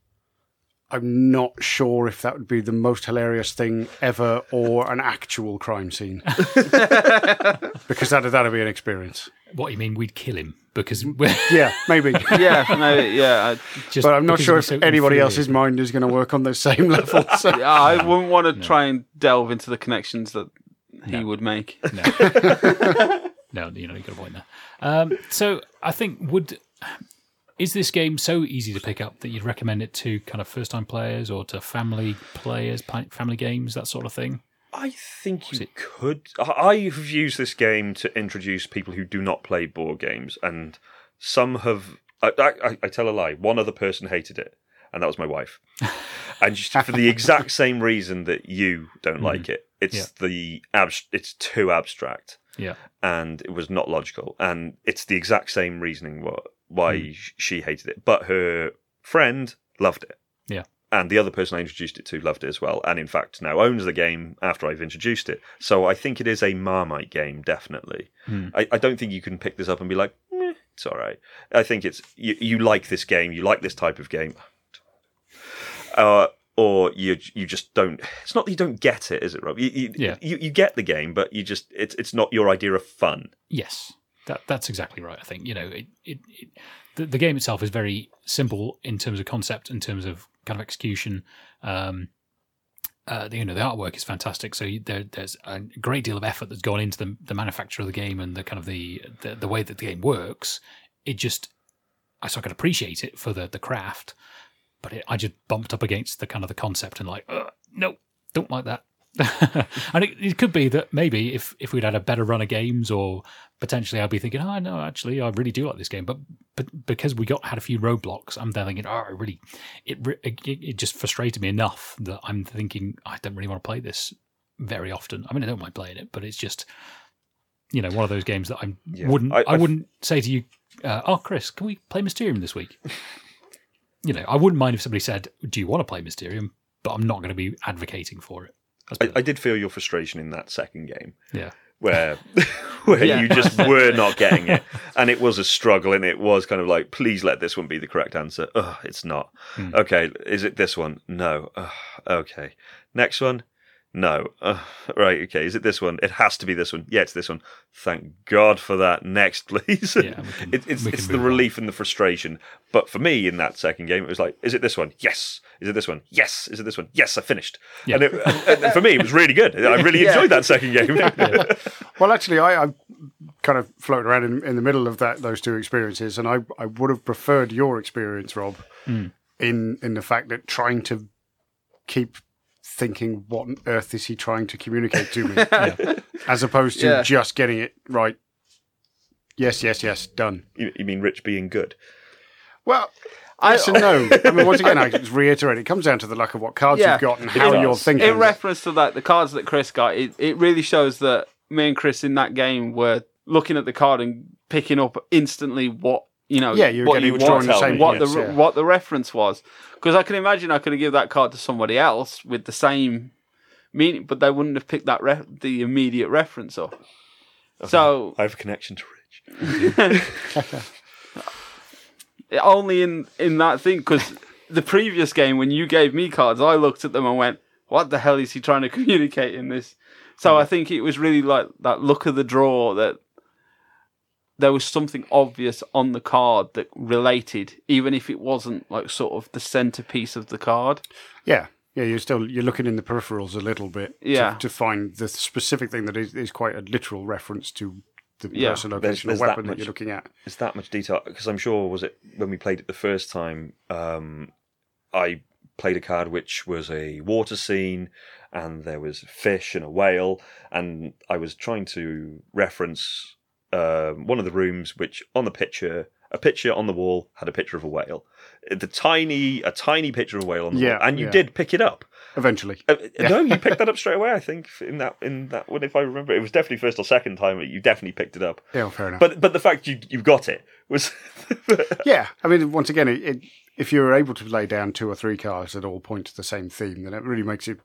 I'm not sure if that would be the most hilarious thing ever or an actual crime scene. [LAUGHS] because that, that'd be an experience. what do you mean? We'd kill him because we're [LAUGHS] Yeah, maybe. yeah, no, yeah. I, just. but I'm not sure if so anybody else's mind is going to work on the same level. So. yeah, I wouldn't want to try and delve into the connections that he would make. [LAUGHS] No, no, you know, you got a point there. Um, so I think would is this game so easy to pick up that you'd recommend it to kind of first time players or to family players, family games, that sort of thing? I think you could. I- I've used this game to introduce people who do not play board games, and some have. I, I, I tell a lie. One other person hated it, and that was my wife. and just for the exact [LAUGHS] same reason that you don't mm-hmm. like it, it's Yeah. the abs- It's too abstract, Yeah, and it was not logical, and it's the exact same reasoning why why sh- she hated it. But her friend loved it yeah, and the other person I introduced it to loved it as well, and in fact now owns the game after I've introduced it. So I think it is a Marmite game, definitely. Hmm. I, I don't think you can pick this up and be like, "Meh, it's all right. I think it's you, you like this game, you like this type of game, uh, or you you just don't. It's not that you don't get it, is it, Rob? You, you, Yeah. you, you get the game, but you just it's it's not your idea of fun. yes, that that's exactly right. I think you know it. it, it the, the game itself is very simple in terms of concept, in terms of kind of execution. Um, uh, the, you know the artwork is fantastic. So there, there's a great deal of effort that's gone into the, the manufacture of the game and the kind of the, the the way that the game works. It just I so I can appreciate it for the the craft, but it, I just bumped up against the kind of the concept and like no, don't like that. [LAUGHS] and it, it could be that maybe if, if we'd had a better run of games, or potentially I'd be thinking, oh no, actually I really do like this game. But but because we got had a few roadblocks, I'm there thinking, oh, I really, it, it it just frustrated me enough that I'm thinking I don't really want to play this very often. I mean, I don't mind playing it, but it's just you know one of those games that I Yeah. wouldn't I- I, I've- wouldn't say to you, uh, oh Chris, can we play Mysterium this week? [LAUGHS] you know, I wouldn't mind if somebody said, do you want to play Mysterium? But I'm not going to be advocating for it. I, I did feel your frustration in that second game. Yeah. where [LAUGHS] where Yeah. you just were not getting it, [LAUGHS] and it was a struggle, and it was kind of like, please let this one be the correct answer. Ugh, it's not. Hmm. Okay, is it this one? No. Ugh, okay, next one. No. Ugh, right. Okay. Is it this one? It has to be this one. Yeah, it's this one. Thank God for that. Next, [LAUGHS] please. Yeah, can- it, it's it's the move on. relief and the frustration. But for me, in that second game, it was like, is it this one? Yes. Is it this one? Yes. Is it this one? Yes. I finished. Yeah. And, it, and- and for me, it was really good. I really [LAUGHS] Yeah. enjoyed that second game. [LAUGHS] Well, actually, I, I kind of floated around in, in the middle of that those two experiences, and I, I would have preferred your experience, Rob, hmm. in in the fact that trying to keep thinking what on earth is he trying to communicate to me, [LAUGHS] as opposed to Yeah. just getting it right. Yes, yes, yes, done. you, you mean Rich being good? Well, I- yes and no. [LAUGHS] I mean, once again, I just reiterate, it comes down to the luck of what cards Yeah. you've got and how you're thinking. in reference to that, the cards that Chris got, it, it really shows that me and Chris in that game were looking at the card and picking up instantly what you know. Yeah, what getting- you drawing the same what the yeah. what the reference was. Because I can imagine I could have given that card to somebody else with the same meaning, but they wouldn't have picked that re- the immediate reference up. So I have a connection to Rich. [LAUGHS] [LAUGHS] only in in that thing because the previous game when you gave me cards, I looked at them and went, "What the hell is he trying to [LAUGHS] communicate in this?" So mm. I think it was really like that look of the draw that there was something obvious on the card that related, even if it wasn't like sort of the centerpiece of the card. Yeah, yeah. You're still you're looking in the peripherals a little bit, to- Yeah. to, find the specific thing that is, is quite a literal reference to the Yeah. person, location, there's or weapon that, much- you're looking at. It's that much detail? Because I'm sure was it when we played it the first time. Um, I played a card which was a water scene, and there was fish and a whale, and I was trying to reference um, one of the rooms which on the picture. A picture on the wall had a picture of a whale. The tiny, a tiny picture of a whale on the Yeah, wall, and you yeah. did pick it up. Eventually, Uh, No, you picked that up [LAUGHS] straight away. I think in that in that one, if I remember, it was definitely first or second time. You definitely picked it up. yeah, well, fair enough. But but the fact you you got it was [LAUGHS] yeah, I mean, once again, it, it, if you're able to lay down two or three cards that all point to the same theme, then it really makes it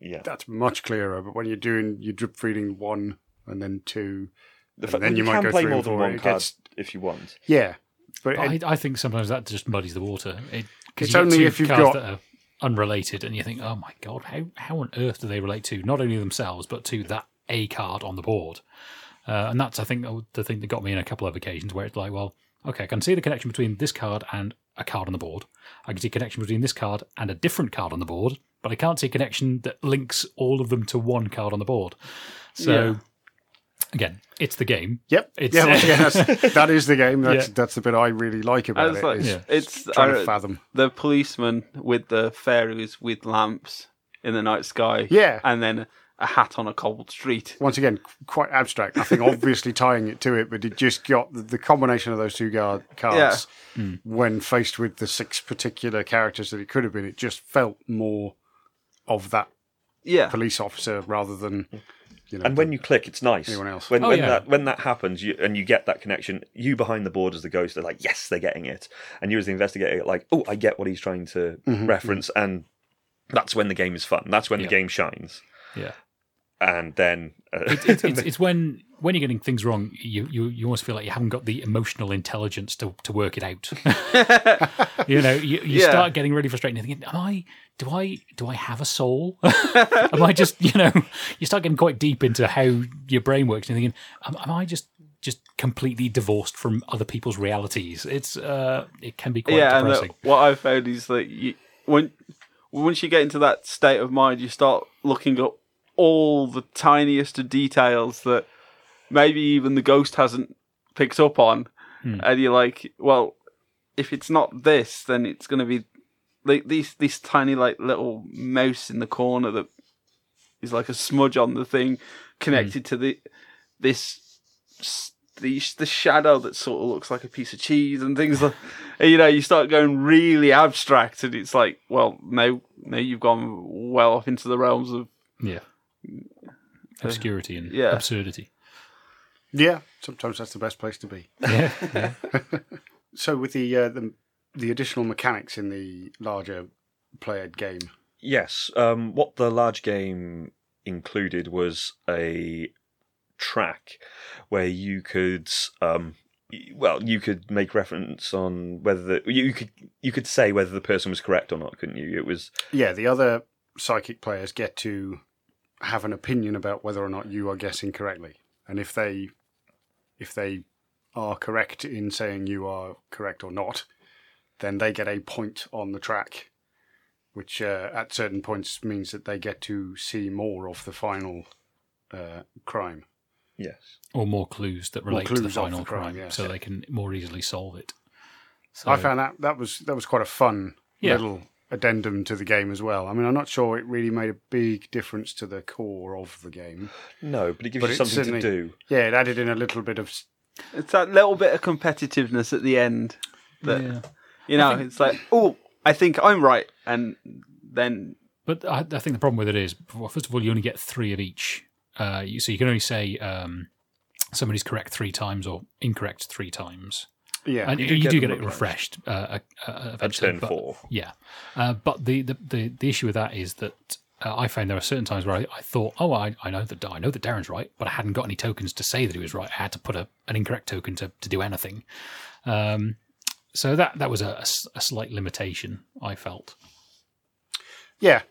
yeah. that's much clearer. But when you're doing you're drip feeding one and then two, The and fact then that you you might can go play more than one card gets- if you want. yeah. But But it, I, I think sometimes that just muddies the water. It, 'cause It's you only if you've cards got- that are unrelated, and you think, "Oh my god, how how on earth do they relate to not only themselves but to that a card on the board?" Uh, and that's, I think, the thing that got me in a couple of occasions where it's like, well, okay, I can see the connection between this card and a card on the board. I can see a connection between this card and a different card on the board, but I can't see a connection that links all of them to one card on the board. So, Yeah. Again, it's the game. yep, It's- yeah, once again, that's, [LAUGHS] that is the game. That's Yeah. that's the bit I really like about it. like, Yeah. it's trying I- to fathom. the policeman with the fairies with lamps in the night sky. Yeah. and then a hat on a cobbled street. once again, quite abstract. I think obviously tying it to it, but it just got the, the combination of those two guard, cards hmm. when faced with the six particular characters that it could have been. It just felt more of that Yeah, police officer rather than you know. And when you click, it's nice. Anyone else? When, Oh, when yeah. that when that happens, you, and you get that connection, you behind the board as the ghost are like, yes, they're getting it, and you as the investigator, like, oh, I get what he's trying to reference, and that's when the game is fun. That's when Yeah. the game shines. Yeah. And then uh, it's, it's, [LAUGHS] it's when when you're getting things wrong, you, you you almost feel like you haven't got the emotional intelligence to, to work it out. [LAUGHS] [LAUGHS] you know, you, you Yeah. start getting really frustrated. and Thinking, am I? Do I? Do I have a soul? [LAUGHS] am I just? You know, you start getting quite deep into how your brain works, and thinking, am, am I just just completely divorced from other people's realities? It's uh, it can be quite yeah, and depressing. what I found is that you, when once you get into that state of mind, you start looking up all the tiniest of details that maybe even the ghost hasn't picked up on, and you're like, well, if it's not this, then it's going to be like these these tiny like little mouse in the corner that is like a smudge on the thing connected to the this the the shadow that sort of looks like a piece of cheese and things like and, [LAUGHS] you know you start going really abstract and it's like well now now you've gone well off into the realms of Yeah. Obscurity and yeah. absurdity. Yeah, sometimes that's the best place to be. Yeah. yeah. [LAUGHS] So with the uh, the, the additional mechanics in the larger played game, Yes. Um, what the large game included was a track where you could, um, well, you could make reference on whether the, you could you could say whether the person was correct or not, couldn't you? It was yeah, the other psychic players get to have an opinion about whether or not you are guessing correctly, and if they if they are correct in saying you are correct or not, then they get a point on the track, which uh, at certain points means that they get to see more of the final uh, crime. yes. Or more clues that relate to the final the crime, crime, yes. so they can more easily solve it. So, I found that that was that was quite a fun Yeah. little addendum to the game as well. I mean, I'm not sure it really made a big difference to the core of the game. No, but it gives But you something to do. Yeah, it added in a little bit of it's that little bit of competitiveness at the end that yeah. You know it's like oh I think I'm right and then But I, I think the problem with it is, well, first of all, you only get three of each. Uh, you, so you can only say um, somebody's correct three times or incorrect three times. yeah. and you you, do do get get, it refreshed uh, uh, uh, At eventually, turn but- four. Yeah, uh, but the, the the the issue with that is that uh, I found there are certain times where I, I thought, oh, I, I know that I know that Darren's right, but I hadn't got any tokens to say that he was right. I had to put a, an incorrect token to, to do anything. Um, so that that was a slight limitation I felt. Yeah,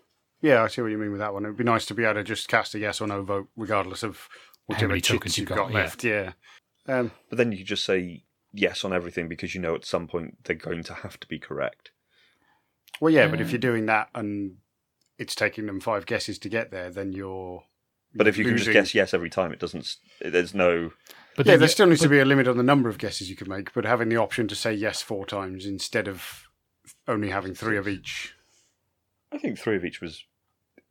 yeah, I see what you mean with that one. It would be nice to be able to just cast a yes or no vote, regardless of whichever many tokens you've you've got, got, left. Yeah. Um, But then you could just say yes on everything because you know at some point they're going to have to be correct. well, yeah, but if you're doing that and it's taking them five guesses to get there, then you're. But if you can just guess yes every time, it doesn't. There's no. But Yeah, there you- still needs to be a limit on the number of guesses you can make, but having the option to say yes four times instead of only having three of each. I think three of each was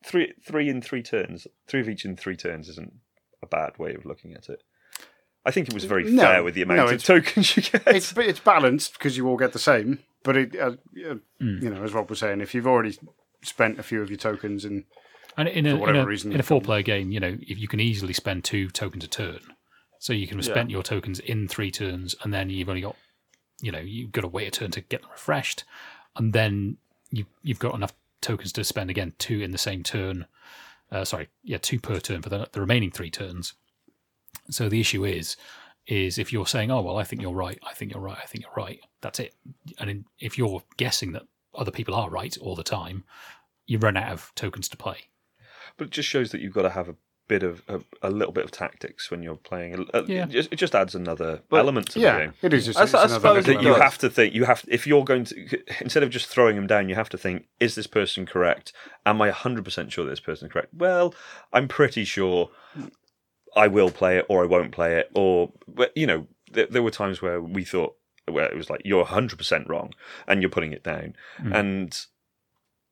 three. Three in three turns. Three of each in three turns isn't a bad way of looking at it. I think it was very No, fair with the amount no, of tokens you get. It's it's balanced because you all get the same, but it, uh, Hmm. you know, as Rob was saying, if you've already spent a few of your tokens and And in a, for whatever in a, reason in a four player game, you know, if you can easily spend two tokens a turn. So you can have Yeah. your tokens in three turns and then you've only got you know, you've got to wait a turn to get them refreshed. And then you you've got enough tokens to spend again two in the same turn. Uh, sorry, yeah, two per turn for the, the remaining three turns. So the issue is, is if you're saying, "Oh well, I think you're right. I think you're right. I think you're right." That's it. And in, if you're guessing that other people are right all the time, you run out of tokens to play. But it just shows that you've got to have a bit of a, a little bit of tactics when you're playing. Uh, Yeah. it, just, it just adds another But- element to the yeah, game. it is just I it's s- I another suppose little That you does. have to think. You have if you're going to [LAUGHS] instead of just throwing them down, you have to think: Is this person correct? Am I hundred percent sure this person is correct? Well, I'm pretty sure. I will play it, or I won't play it, or but, you know, there, there were times where we thought where it was like you're hundred percent wrong, and you're putting it down, and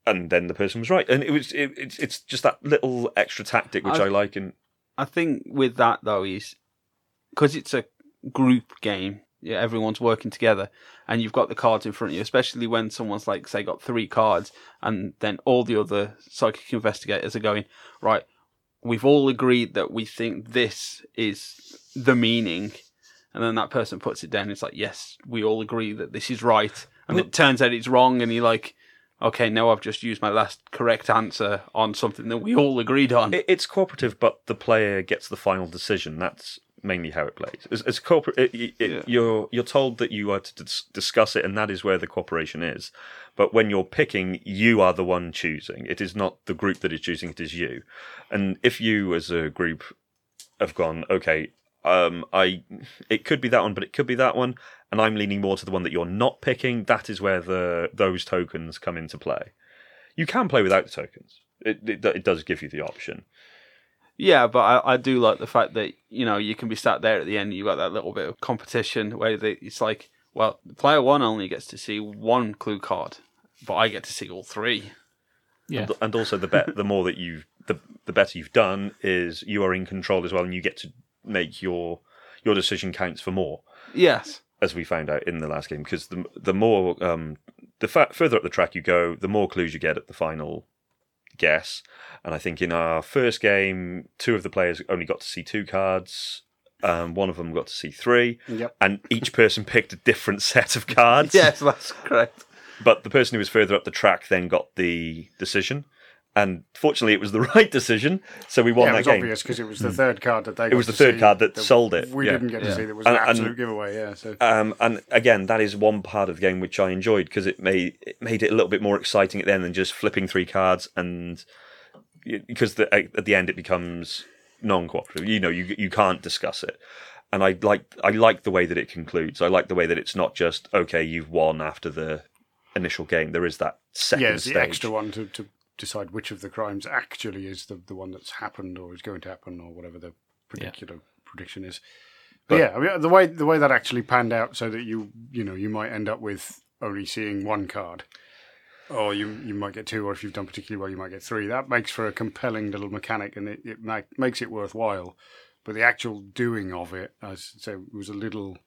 and then the person was right, and it was it, it's it's just that little extra tactic which I, I- like, and I think with that though is because it's a group game. Yeah, everyone's working together, and you've got the cards in front of you. Especially when someone's like, say, got three cards, and then all the other psychic investigators are going right. We've all agreed that we think this is the meaning, and then that person puts it down. It's like, yes, we all agree that this is right, and it turns out it's wrong, and you're like, okay, now I've just used my last correct answer on something that we all agreed on. It, it's cooperative, but the player gets the final decision. That's mainly how it plays. As, as corporate, it, it, Yeah. you're you're told that you are to dis- discuss it, and that is where the cooperation is. But when you're picking, you are the one choosing. It is not the group that is choosing; it is you. And if you, as a group, have gone, okay, um, I, it could be that one, but it could be that one, and I'm leaning more to the one that you're not picking. That is where the those tokens come into play. You can play without the tokens. It, it, it does give you the option. Yeah, but I, I do like the fact that you know you can be sat there at the end. You got that little bit of competition where they, it's like, well, player one only gets to see one clue card, but I get to see all three. Yeah, And, and also, the bet, the more that you the the better you've done is you are in control as well, and you get to make your your decision counts for more, Yes. as we found out in the last game. Because the the more um, the fa- further up the track you go, the more clues you get at the final guess. And I think in our first game, two of the players only got to see two cards. Um, one of them got to see three, Yep. and each [LAUGHS] person picked a different set of cards. Yes, that's correct. But the person who was further up the track then got the decision, and fortunately, it was the [LAUGHS] right decision, so we won Yeah, it that was game. obvious because it was the third card that they. It was the third card that sold it, We yeah. didn't get to Yeah. see. That was And- an and- absolute giveaway. Yeah. So Um, and again, that is one part of the game which I enjoyed because it made it made it a little bit more exciting at the end than just flipping three cards, and because the, at the end it becomes non-cooperative. You know, you you can't discuss it. And I like I like the way that it concludes. I like the way that it's not just okay, you've won after the initial game. There is that second yeah, it's stage. the extra one to, to decide which of the crimes actually is the, the one that's happened or is going to happen or whatever the particular prediction is. But, But- yeah, I mean, the way the way that actually panned out, so that you you know you might end up with only seeing one card, or you you might get two, or if you've done particularly well, you might get three. That makes for a compelling little mechanic, and it, it make, makes it worthwhile. But the actual doing of it, as I say, was a little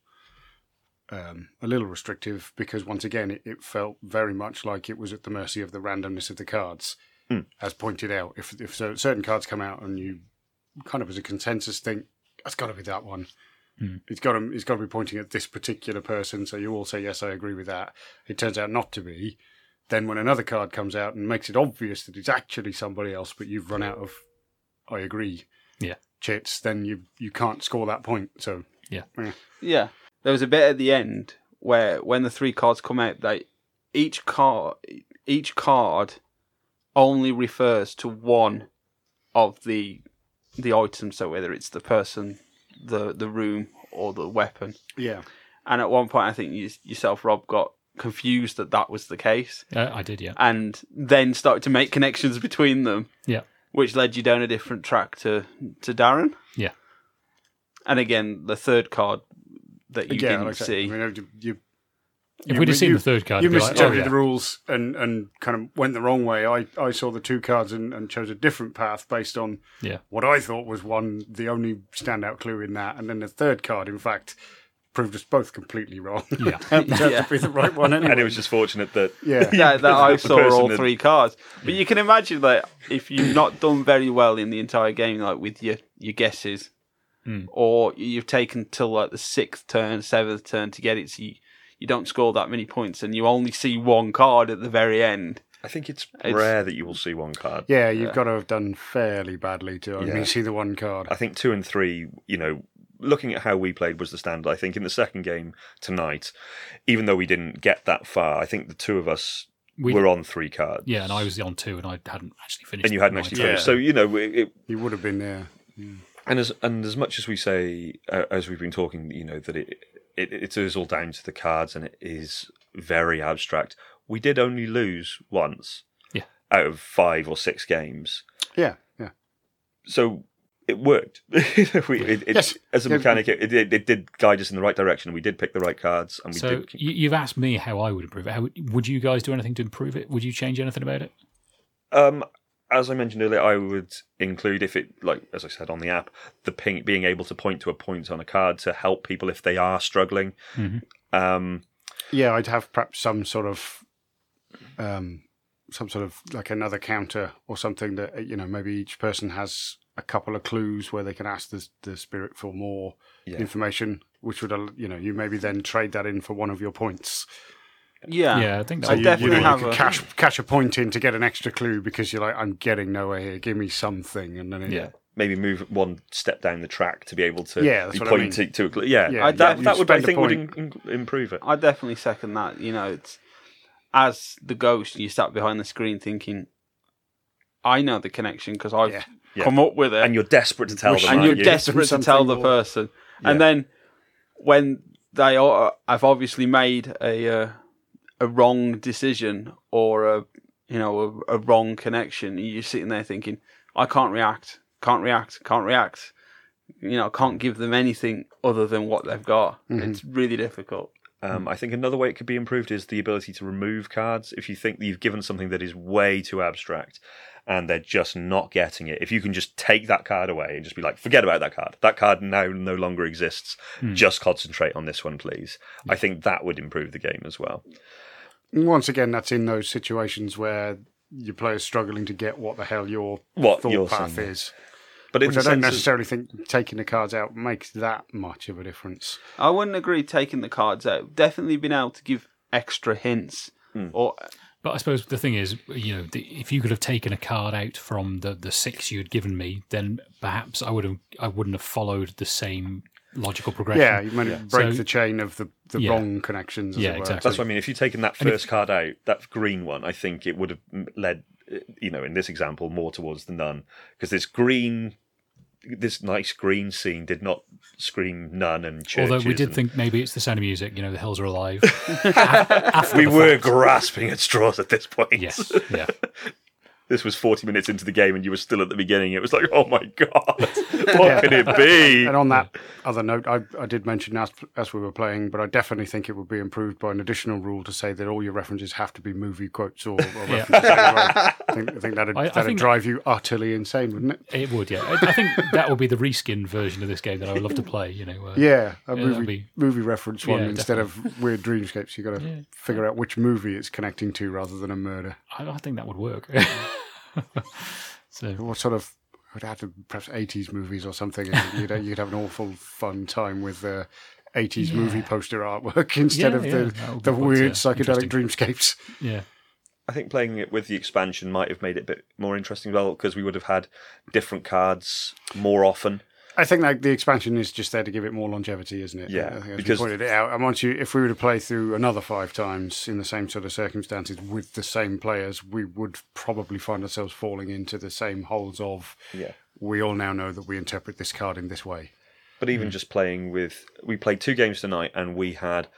um, a little restrictive because once again it, it felt very much like it was at the mercy of the randomness of the cards, Hmm. as pointed out. If if so, certain cards come out and you kind of as a consensus think that's got to be that one. Hmm. It's got to it's got to be pointing at this particular person. So you all say yes, I agree with that. It turns out not to be. Then when another card comes out and makes it obvious that it's actually somebody else, but you've run out of I agree Yeah. chits, then you you can't score that point. So Yeah. Yeah. There was a bit at the end where when the three cards come out, they each card each card only refers to one of the the items. So whether it's the person, the the room, or the weapon. yeah, And at one point, I think you, yourself, Rob, got confused that that was the case, Uh, I did, yeah. and then started to make connections [LAUGHS] between them, Yeah. which led you down a different track to to Darren. Yeah. And again, the third card that you yeah. didn't like I say, see. I mean, you, you If you- we'd have seen you- the third card, you it'd be like, oh, misinterpreted yeah. the rules and, and kind of went the wrong way. I, I saw the two cards and, and chose a different path based on Yeah. what I thought was one the only standout clue in that, and then the third card, in fact, proved us both completely wrong. Yeah. [LAUGHS] it turned Yeah. to be the right one anyway. and it was just fortunate that yeah, [LAUGHS] yeah, that I saw person all that- three cards. But you can imagine that if you've not done very well in the entire game, like with your your guesses, Hmm. or you've taken till like the sixth turn, seventh turn to get it, so you, you don't score that many points, and you only see one card at the very end. I think it's, It's- rare that you will see one card. yeah, you've got to have done fairly badly to only Yeah. see the one card. I think two and three, you know, looking at how we played was the standard. I think in the second game tonight, even though we didn't get that far, I think the two of us We- were on three cards. Yeah, and I was on two, and I hadn't actually finished. and you hadn't mine. actually Yeah. So you know, it, it, You would have been there. And as and as much as we say, uh, as we've been talking, you know, that it, it it is all down to the cards and it is very abstract. We did only lose once. Yeah. Out of five or six games, Yeah, yeah. so it worked. [LAUGHS] we, it, it, Yes. As a mechanic, it, it, it did guide us in the right direction. We did pick the right cards, and we So did. you, you've asked me how I would improve it. How would you guys do anything to improve it? Would you change anything about it? Um, as I mentioned earlier, I would include if it, like as I said on the app, the ping, being able to point to a point on a card to help people if they are struggling. Mhm. Um, Yeah, I'd have perhaps some sort of, um, some sort of like another counter or something that you know maybe each person has a couple of clues where they can ask the the spirit for more Yeah. information, which would you know you maybe then trade that in for one of your points. Yeah, Yeah, I think that I would you, definitely you know, have you could a- cash cash a point in to get an extra clue because you're like I'm getting nowhere here. Give me something, and then it, Yeah. maybe move one step down the track to be able to Yeah, that's be what I mean. to a cl- yeah, Yeah, I- that, you that would I think would in, in- improve it. I definitely second that. You know, it's as the ghost, you sat behind the screen thinking, "I know the connection because I've Yeah. Yeah. come up with it." and you're desperate to tell Wish- them, and you're you? desperate to tell the more. person. And then when they are, I've obviously made a uh, a wrong decision or a you know a, a wrong connection, you're sitting there thinking, I can't react, can't react, can't react. You know, can't give them anything other than what they've got. Mm-hmm. It's really difficult. Um, I think another way it could be improved is the ability to remove cards. If you think that you've given something that is way too abstract and they're just not getting it, if you can just take that card away and just be like, forget about that card. That card now no longer exists. Just concentrate on this one, please. I think that would improve the game as well. Once again, that's in those situations where your player's struggling to get what the hell your What thought you're path saying, is. But Which I don't sense of- necessarily think taking the cards out makes that much of a difference. I wouldn't agree taking the cards out. Definitely been able to give extra hints. Hmm. Or But I suppose the thing is, you know, the, if you could have taken a card out from the, the six you had given me, then perhaps I would have I wouldn't have followed the same logical progression. Yeah, you might break So- the chain of the, the Yeah. wrong connections. As Yeah, it were. exactly. That's what I mean. If you'd taken that And if- first card out, that green one, I think it would have led, uh, you know, in this example, more towards the nun. Because this green, this nice green scene did not scream nun and churches. Although we did and- think maybe it's the sound of music, you know, the hills are alive. [LAUGHS] After we were fact. grasping at straws at this point. Yes, [LAUGHS] yeah. This was 40 minutes into the game and you were still at the beginning. It was like, oh my God, [LAUGHS] what can it be? And on that other note, I, I did mention as, as we were playing, but I definitely think it would be improved by an additional rule to say that all your references have to be movie quotes or, or references. anyway. I think, I think that'd, I- I that'd think- drive you utterly insane, wouldn't it? It would, yeah. I, I think that would be the reskin version of this game that I would love to play, you know. Uh, Yeah, a that'd movie be- movie reference one Yeah, instead of weird dreamscapes. You've got to Yeah. figure out which movie it's connecting to rather than a murder. I, I think that would work. [LAUGHS] so, What sort of would have to perhaps eighties movies or something. You'd, [LAUGHS] you'd have an awful fun time with uh, eighties movie poster artwork [LAUGHS] instead Yeah, of the that would be the weird psychedelic dreamscapes. yeah. I think playing it with the expansion might have made it a bit more interesting as well because we would have had different cards more often. I think like the expansion is just there to give it more longevity, isn't it? Yeah, I think as because- we pointed it out. And once you, if we were to play through another five times in the same sort of circumstances with the same players, we would probably find ourselves falling into the same holes of. Yeah. We all now know that we interpret this card in this way. But even just playing with, we played two games tonight, and we had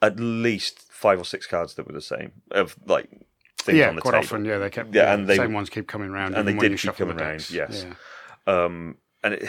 at least five or six cards that were the same of like things yeah, on the quite table. often. Yeah, they kept. Yeah, Yeah, and the they- same ones keep coming around, and even they when did you keep shuffle the coming around, yes. Yeah. Um, and it,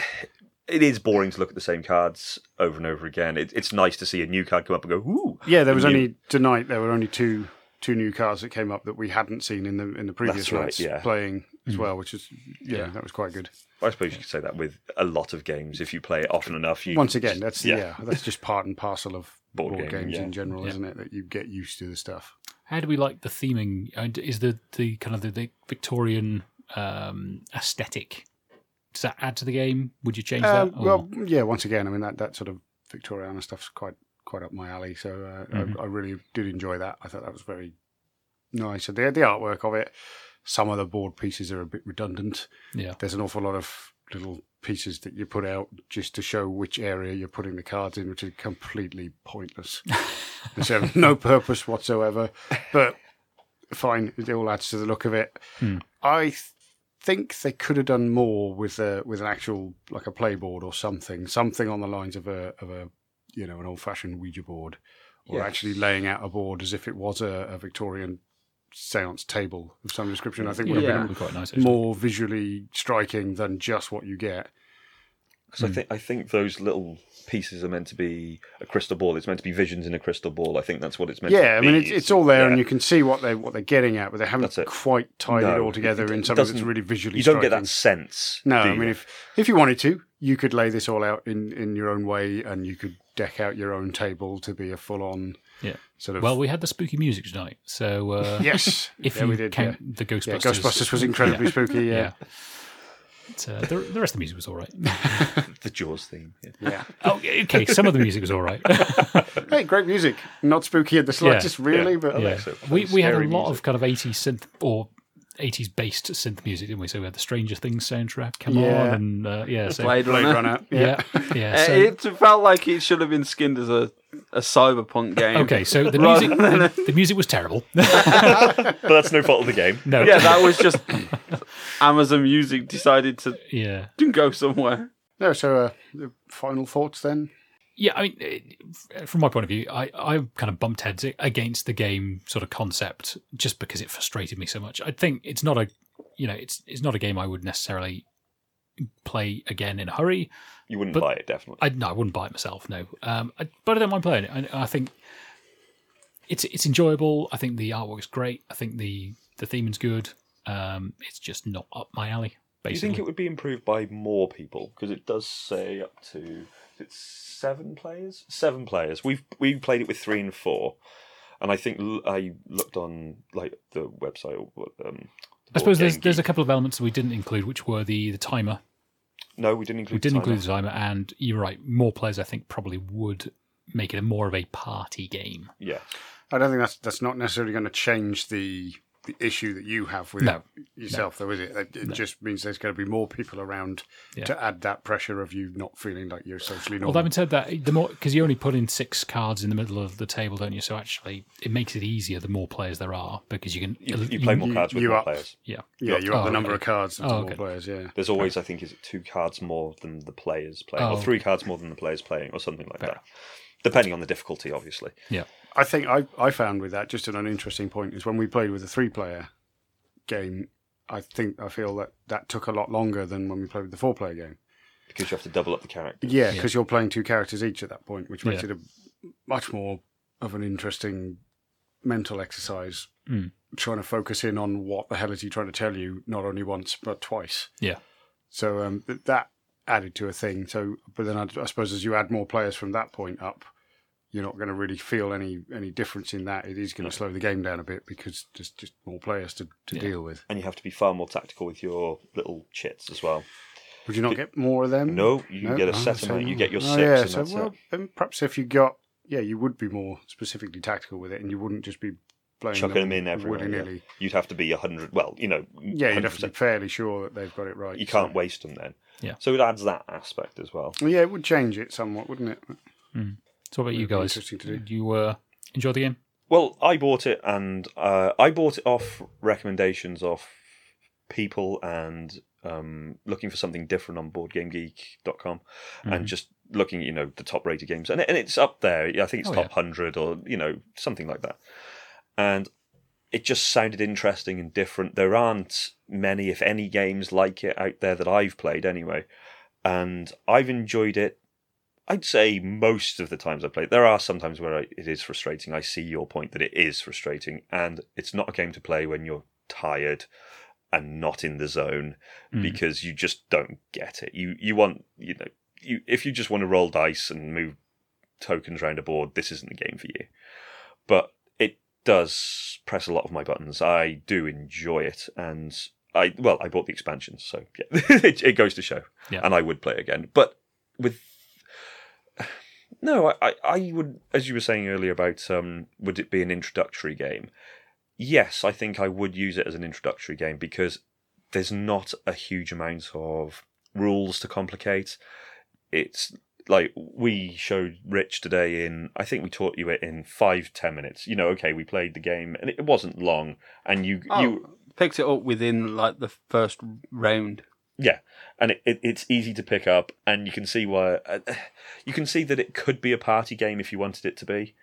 it is boring to look at the same cards over and over again. It, it's nice to see a new card come up and go, ooh. Yeah, there was new- only tonight. There were only two two new cards that came up that we hadn't seen in the in the previous That's right, nights yeah. playing as well, which is yeah, that was quite good. I suppose you could say that with a lot of games. If you play it often enough, you Once again, that's Yeah. yeah, that's just part and parcel of [LAUGHS] Board board, gaming, games yeah. in general, isn't it? That you get used to the stuff. How do we like the theming? Is the, the kind of the, the Victorian um, aesthetic? Does that add to the game? Would you change Um, that? or- well, yeah. Once again, I mean that that sort of Victoriana stuff's quite quite up my alley. So uh, Mm-hmm. I, I really did enjoy that. I thought that was very nice. And the the artwork of it. Some of the board pieces are a bit redundant. yeah. There's an awful lot of little pieces that you put out just to show which area you're putting the cards in, which is completely pointless. [LAUGHS] they serve no purpose whatsoever. But fine, it all adds to the look of it. Hmm. I th- think they could have done more with a with an actual like a playboard or something, something on the lines of a of a you know an old fashioned Ouija board, or Yes. actually laying out a board as if it was a, a Victorian seance table of some description. I think would have Yeah. that'd be quite nice. actually. more visually striking than just what you get. Because I think I think those little pieces are meant to be a crystal ball. It's meant to be visions in a crystal ball. I think that's what it's meant to Yeah, I be. mean it's, it's all there, and you can see what they what they're getting at, but they haven't quite tied it all together it- in something that's really visually. you don't get that sense. No, I mean if if you wanted to, you could lay this all out in in your own way, and you could deck out your own table to be a full on Yeah. sort of. Well, we had the spooky music tonight, so uh, yes, [LAUGHS] if yeah, you we did. count yeah. the Ghostbusters, Yeah, Ghostbusters was incredibly [LAUGHS] spooky. Yeah, yeah. But, uh, the, the rest of the music was all right. [LAUGHS] [LAUGHS] the Jaws theme. Yeah. yeah. oh, okay, some of the music was all right. [LAUGHS] Hey, great music. Not spooky in the slightest, really, yeah. but yeah. Alexa, We we had a lot music. of kind of 80s synth or 80s based synth music, didn't we? So we had the Stranger Things soundtrack come Yeah. on, and uh, yeah, so, Blade Blade Runner. Runner. yeah, yeah. Uh, so- it felt like it should have been skinned as a, a cyberpunk game. okay, so the music than the, the music was terrible. [LAUGHS] But that's no fault of the game. no, Yeah, that was just Amazon Music decided to yeah. go somewhere. No, so uh, the final thoughts then. Yeah, I mean, eh, from my point of view, I, I kind of bumped heads against the game sort of concept just because it frustrated me so much. I think it's not a, you know, it's it's not a game I would necessarily play again in a hurry. You wouldn't But- buy it, definitely. I no, I wouldn't buy it myself. No, um, I, but I don't mind playing it. I, I think it's it's enjoyable. I think the artwork's great. I think the the theming's good. Um, it's just not up my alley. Do you think it would be improved by more people? Because it does say up to it's seven players. Seven players. We've we played it with three and four, and I think l- I looked on like the website. Um, I suppose there's there's a couple of elements that we didn't include, which were the the timer. no, we didn't include. We didn't timer. include the timer, and you're right. More players, I think, probably would make it a more of a party game. Yeah, I don't think that's that's not necessarily going to change the the issue that you have with No. it yourself, though, is it? It, it just means there's going to be more people around Yeah. to add that pressure of you not feeling like you're socially Although normal. having said that, the more because you only put in six cards in the middle of the table, don't you? So actually, it makes it easier the more players there are because you can you, you play more you- cards with you more are- players. Yeah, yeah, you up Oh, the number okay. of cards and Oh, more players. Yeah, There's always, I think, is it two cards more than the players playing, Oh, or three cards more than the players playing, or something like Fair. that. Depending on the difficulty, obviously. yeah. I think I I found with that just an interesting point is when we played with a three player game. I think I feel that that took a lot longer than when we played with the four player game. Because you have to double up the characters. Yeah, because you're playing two characters each at that point, which makes Yeah. it a much more of an interesting mental exercise. Mm. Trying to focus in on what the hell is he trying to tell you, not only once but twice. Yeah. So um, that added to a thing. So, but then I, I suppose as you add more players from that point up, you're not going to really feel any any difference in that. It is going to slow the game down a bit because there's just more players to, to Yeah. deal with. And you have to be far more tactical with your little chits as well. Would you not get more of them? No, you get a Oh, set so- amount. You get your oh, six, yeah, and so that's well, it. then perhaps if you got, yeah, you would be more specifically tactical with it, and you wouldn't just be playing Chucking them in everywhere. willy yeah. You'd have to be a hundred. Well, you know, Yeah, you'd have to be fairly sure that they've got it right. You can't waste them then. Yeah. So it adds that aspect as well. Well, yeah, it would change it somewhat, wouldn't it? Mm. So what about you guys? interesting to do. Did you uh, enjoy the game? Well, I bought it, and uh, I bought it off recommendations of people and um, looking for something different on BoardGameGeek.com, Mhm. and just looking, you know, the top rated games, and, and it's up there. I think it's Oh, top yeah. hundred or you know something like that, and it just sounded interesting and different. There aren't many, if any, games like it out there that I've played anyway, and I've enjoyed it. I'd say most of the times I play. There are some times where I, it is frustrating. I see your point that it is frustrating, and it's not a game to play when you're tired and not in the zone Mm. because you just don't get it. You you want you know you if you just want to roll dice and move tokens around a board, this isn't the game for you. But it does press a lot of my buttons. I do enjoy it, and I well I bought the expansions, so yeah, it, [LAUGHS] it goes to show. Yeah. And I would play again, but with no, I, I, would, as you were saying earlier about um, would it be an introductory game? Yes, I think I would use it as an introductory game because there's not a huge amount of rules to complicate. It's like we showed Rich today in, I think we taught you it in five, ten minutes. You know, okay, we played the game and it wasn't long, and you, Oh, you, picked it up within like the first round. Yeah, and it, it, it's easy to pick up, and you can see why. Uh, [SIGHS] you can see that it could be a party game if you wanted it to be.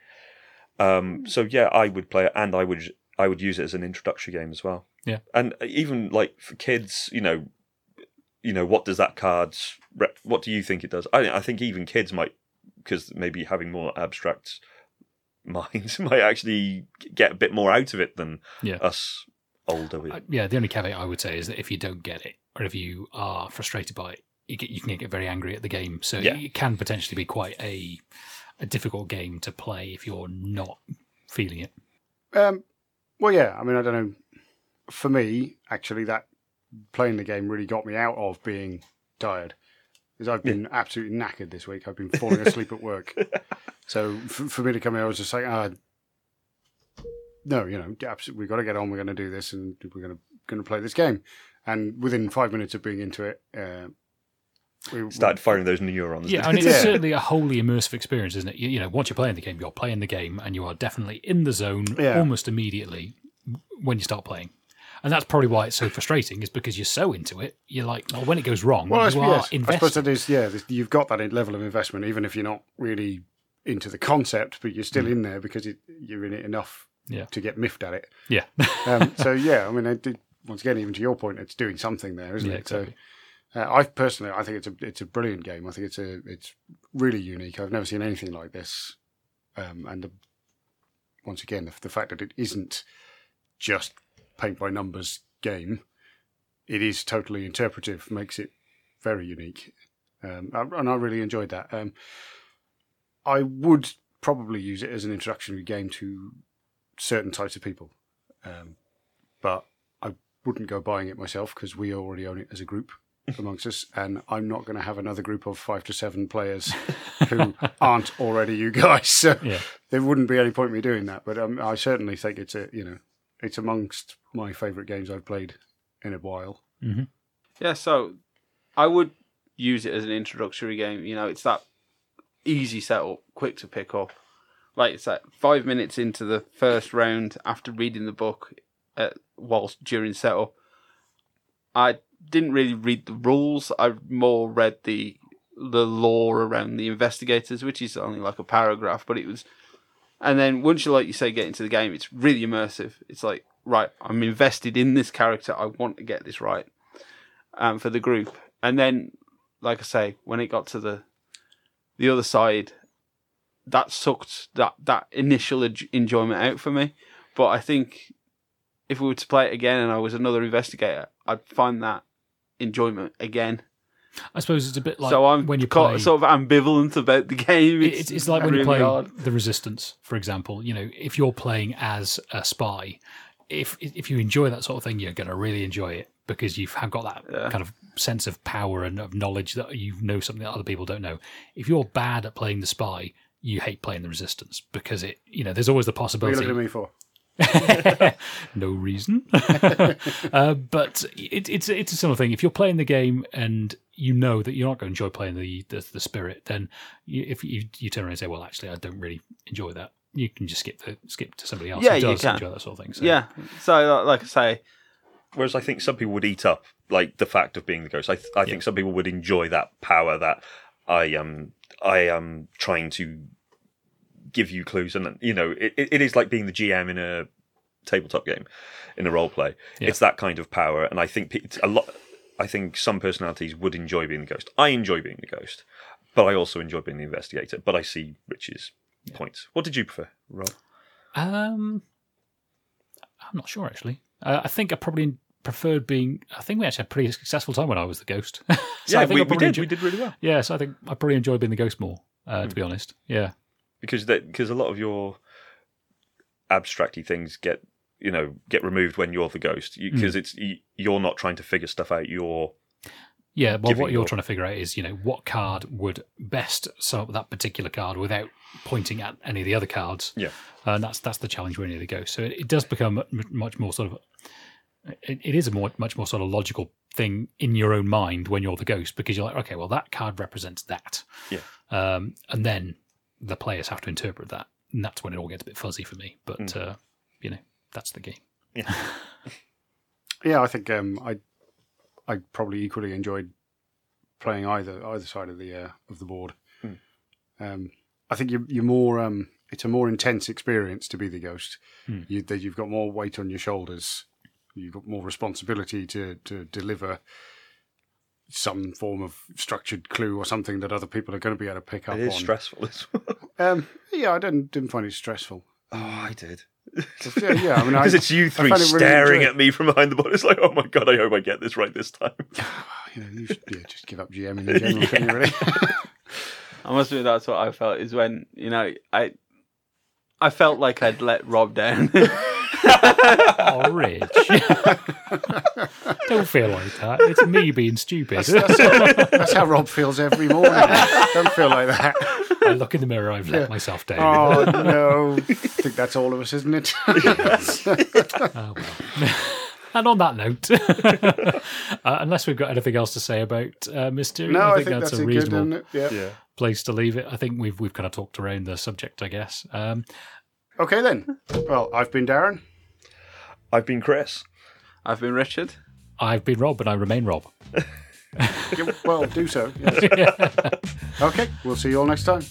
Um, so yeah, I would play it, and I would I would use it as an introductory game as well. Yeah. and even like for kids, you know, you know, what does that card? rep- What do you think it does? I I think even kids might, because maybe having more abstract [LAUGHS] minds might actually get a bit more out of it than Yeah. us older. Uh, yeah, the only caveat I would say is that if you don't get it, or if you are frustrated by it, you, get, you can get very angry at the game. So Yeah. it can potentially be quite a a difficult game to play if you're not feeling it. Um, well, yeah. I mean, I don't know. For me, actually, that playing the game really got me out of being tired because I've been absolutely knackered this week. I've been falling asleep at work. [LAUGHS] So for, for me to come here, I was just like, ah, no, you know, absolutely, we've got to get on. We're going to do this, and we're going to going to play this game. And within five minutes of being into it, uh, we Started firing those neurons. Yeah, and [LAUGHS] it's Yeah. certainly a wholly immersive experience, isn't it? You, you know, once you're playing the game, you're playing the game, and you are definitely in the zone Yeah. almost immediately when you start playing. And that's probably why it's so frustrating, is because you're so into it. You're like, well, when it goes wrong, Well, I you suppose, are yes, I suppose that is, yeah, you've got that level of investment, even if you're not really into the concept, but you're still in there because it, you're in it enough Mm. Yeah. to get miffed at it. Yeah, Um, [LAUGHS] so, yeah, I mean, I did, once again, even to your point, it's doing something there, isn't Yeah, it? exactly. Uh, I personally, I think it's a it's a brilliant game. I think it's a it's really unique. I've never seen anything like this, um, and the, once again, the, the fact that it isn't just paint by numbers game, it is totally interpretive, makes it very unique, um, and I really enjoyed that. Um, I would probably use it as an introductory game to certain types of people, um, but wouldn't go buying it myself because we already own it as a group [LAUGHS] amongst us, and I'm not going to have another group of five to seven players [LAUGHS] who aren't already you guys. So Yeah. there wouldn't be any point in me doing that. But um, I certainly think it's a you know it's amongst my favourite games I've played in a while. Yeah, so I would use it as an introductory game. You know, it's that easy setup, quick to pick up. Like it's like five minutes into the first round after reading the book, uh, whilst during setup, I didn't really read the rules. I more read the the lore around the investigators, which is only like a paragraph, but it was. And then once you like you say get into the game, it's really immersive. It's like right, I'm invested in this character. I want to get this right um, for the group. And then, like I say, when it got to the the other side, that sucked that that initial enjoyment out for me. But I think if we were to play it again and I was another investigator, I'd find that enjoyment again. I suppose it's a bit like so I'm when you ca- play. sort of ambivalent about the game. It's, it's, it's like when you play hard. the Resistance, for example. You know, if you're playing as a spy, if if you enjoy that sort of thing, you're going to really enjoy it because you've have got that Yeah. kind of sense of power and of knowledge that you know something that other people don't know. If you're bad at playing the spy, you hate playing the Resistance because it, you know, there's always the What are you possibility. looking at me for? [LAUGHS] no reason. [LAUGHS] uh, but it, it's it's a similar thing. If you're playing the game and you know that you're not going to enjoy playing the the, the spirit, then you, if you, you turn around and say, "Well, actually, I don't really enjoy that," you can just skip the skip to somebody else Yeah, who you can. enjoy that sort of thing. So, Yeah. So, uh, like I say, Whereas I think some people would eat up like the fact of being the ghost. I th- I think some people would enjoy that power that I am I am trying to give you clues, and you know it, it is like being the GM in a tabletop game, in a role play. Yeah. It's that kind of power, and I think it's a lot. I think some personalities would enjoy being the ghost. I enjoy being the ghost, but I also enjoy being the investigator. But I see Rich's points. What did you prefer, Rob? Um, I'm not sure actually. Uh, I think I probably preferred being. I think we actually had a pretty successful time when I was the ghost. [LAUGHS] so yeah, I think we, I we did. enjoy- We did really well. Yeah, so I think I probably enjoyed being the ghost more. Uh, To be honest, yeah. Because that because a lot of your abstracty things get you know get removed when you're the ghost because it's you, you're not trying to figure stuff out you're Yeah, well, what you're your- trying to figure out is, you know, what card would best sum up that particular card without pointing at any of the other cards. Yeah. and that's that's the challenge where you go. So it, it does become much more sort of. It, it is a more much more sort of logical thing in your own mind when you're the ghost because you're like, okay, well, that card represents that. Yeah. Um, and then the players have to interpret that, and that's when it all gets a bit fuzzy for me. But Mm. uh, you know, that's the game. [LAUGHS] Yeah, I think um, I I probably equally enjoyed playing either either side of the uh, of the board. Hmm. Um, I think you're, you're more. Um, it's a more intense experience to be the ghost. Hmm. You, that you've got more weight on your shoulders. You've got more responsibility to to deliver some form of structured clue or something that other people are going to be able to pick up it is on. stressful as [LAUGHS] well um, yeah, I didn't didn't find it stressful. oh i did Yeah, yeah, I mean, [LAUGHS] because it's you three found it really staring at me from behind the board it's like oh my god i hope i get this right this time [SIGHS] you know, you should yeah, just give up GM in [LAUGHS] general, shouldn't you, really? I must admit that's what I felt is when you know I I felt like I'd let Rob down. Oh, Rich. [LAUGHS] Don't feel like that. It's me being stupid. That's how Rob feels every morning. Don't feel like that. I look in the mirror, I've let myself down. Oh no! I think that's all of us, isn't it? [LAUGHS] Oh, well. and on that note, [LAUGHS] uh, unless we've got anything else to say about uh, Mysterium, no, I think, that's, that's, a a good, reasonable? Yeah. yeah place to leave it. I think we've we've kind of talked around the subject, I guess. Um, Okay then. Well, I've been Darren. I've been chris I've been Richard. I've been Rob, and I remain Rob. [LAUGHS] Well, do so. yes. [LAUGHS] Okay, we'll see you all next time.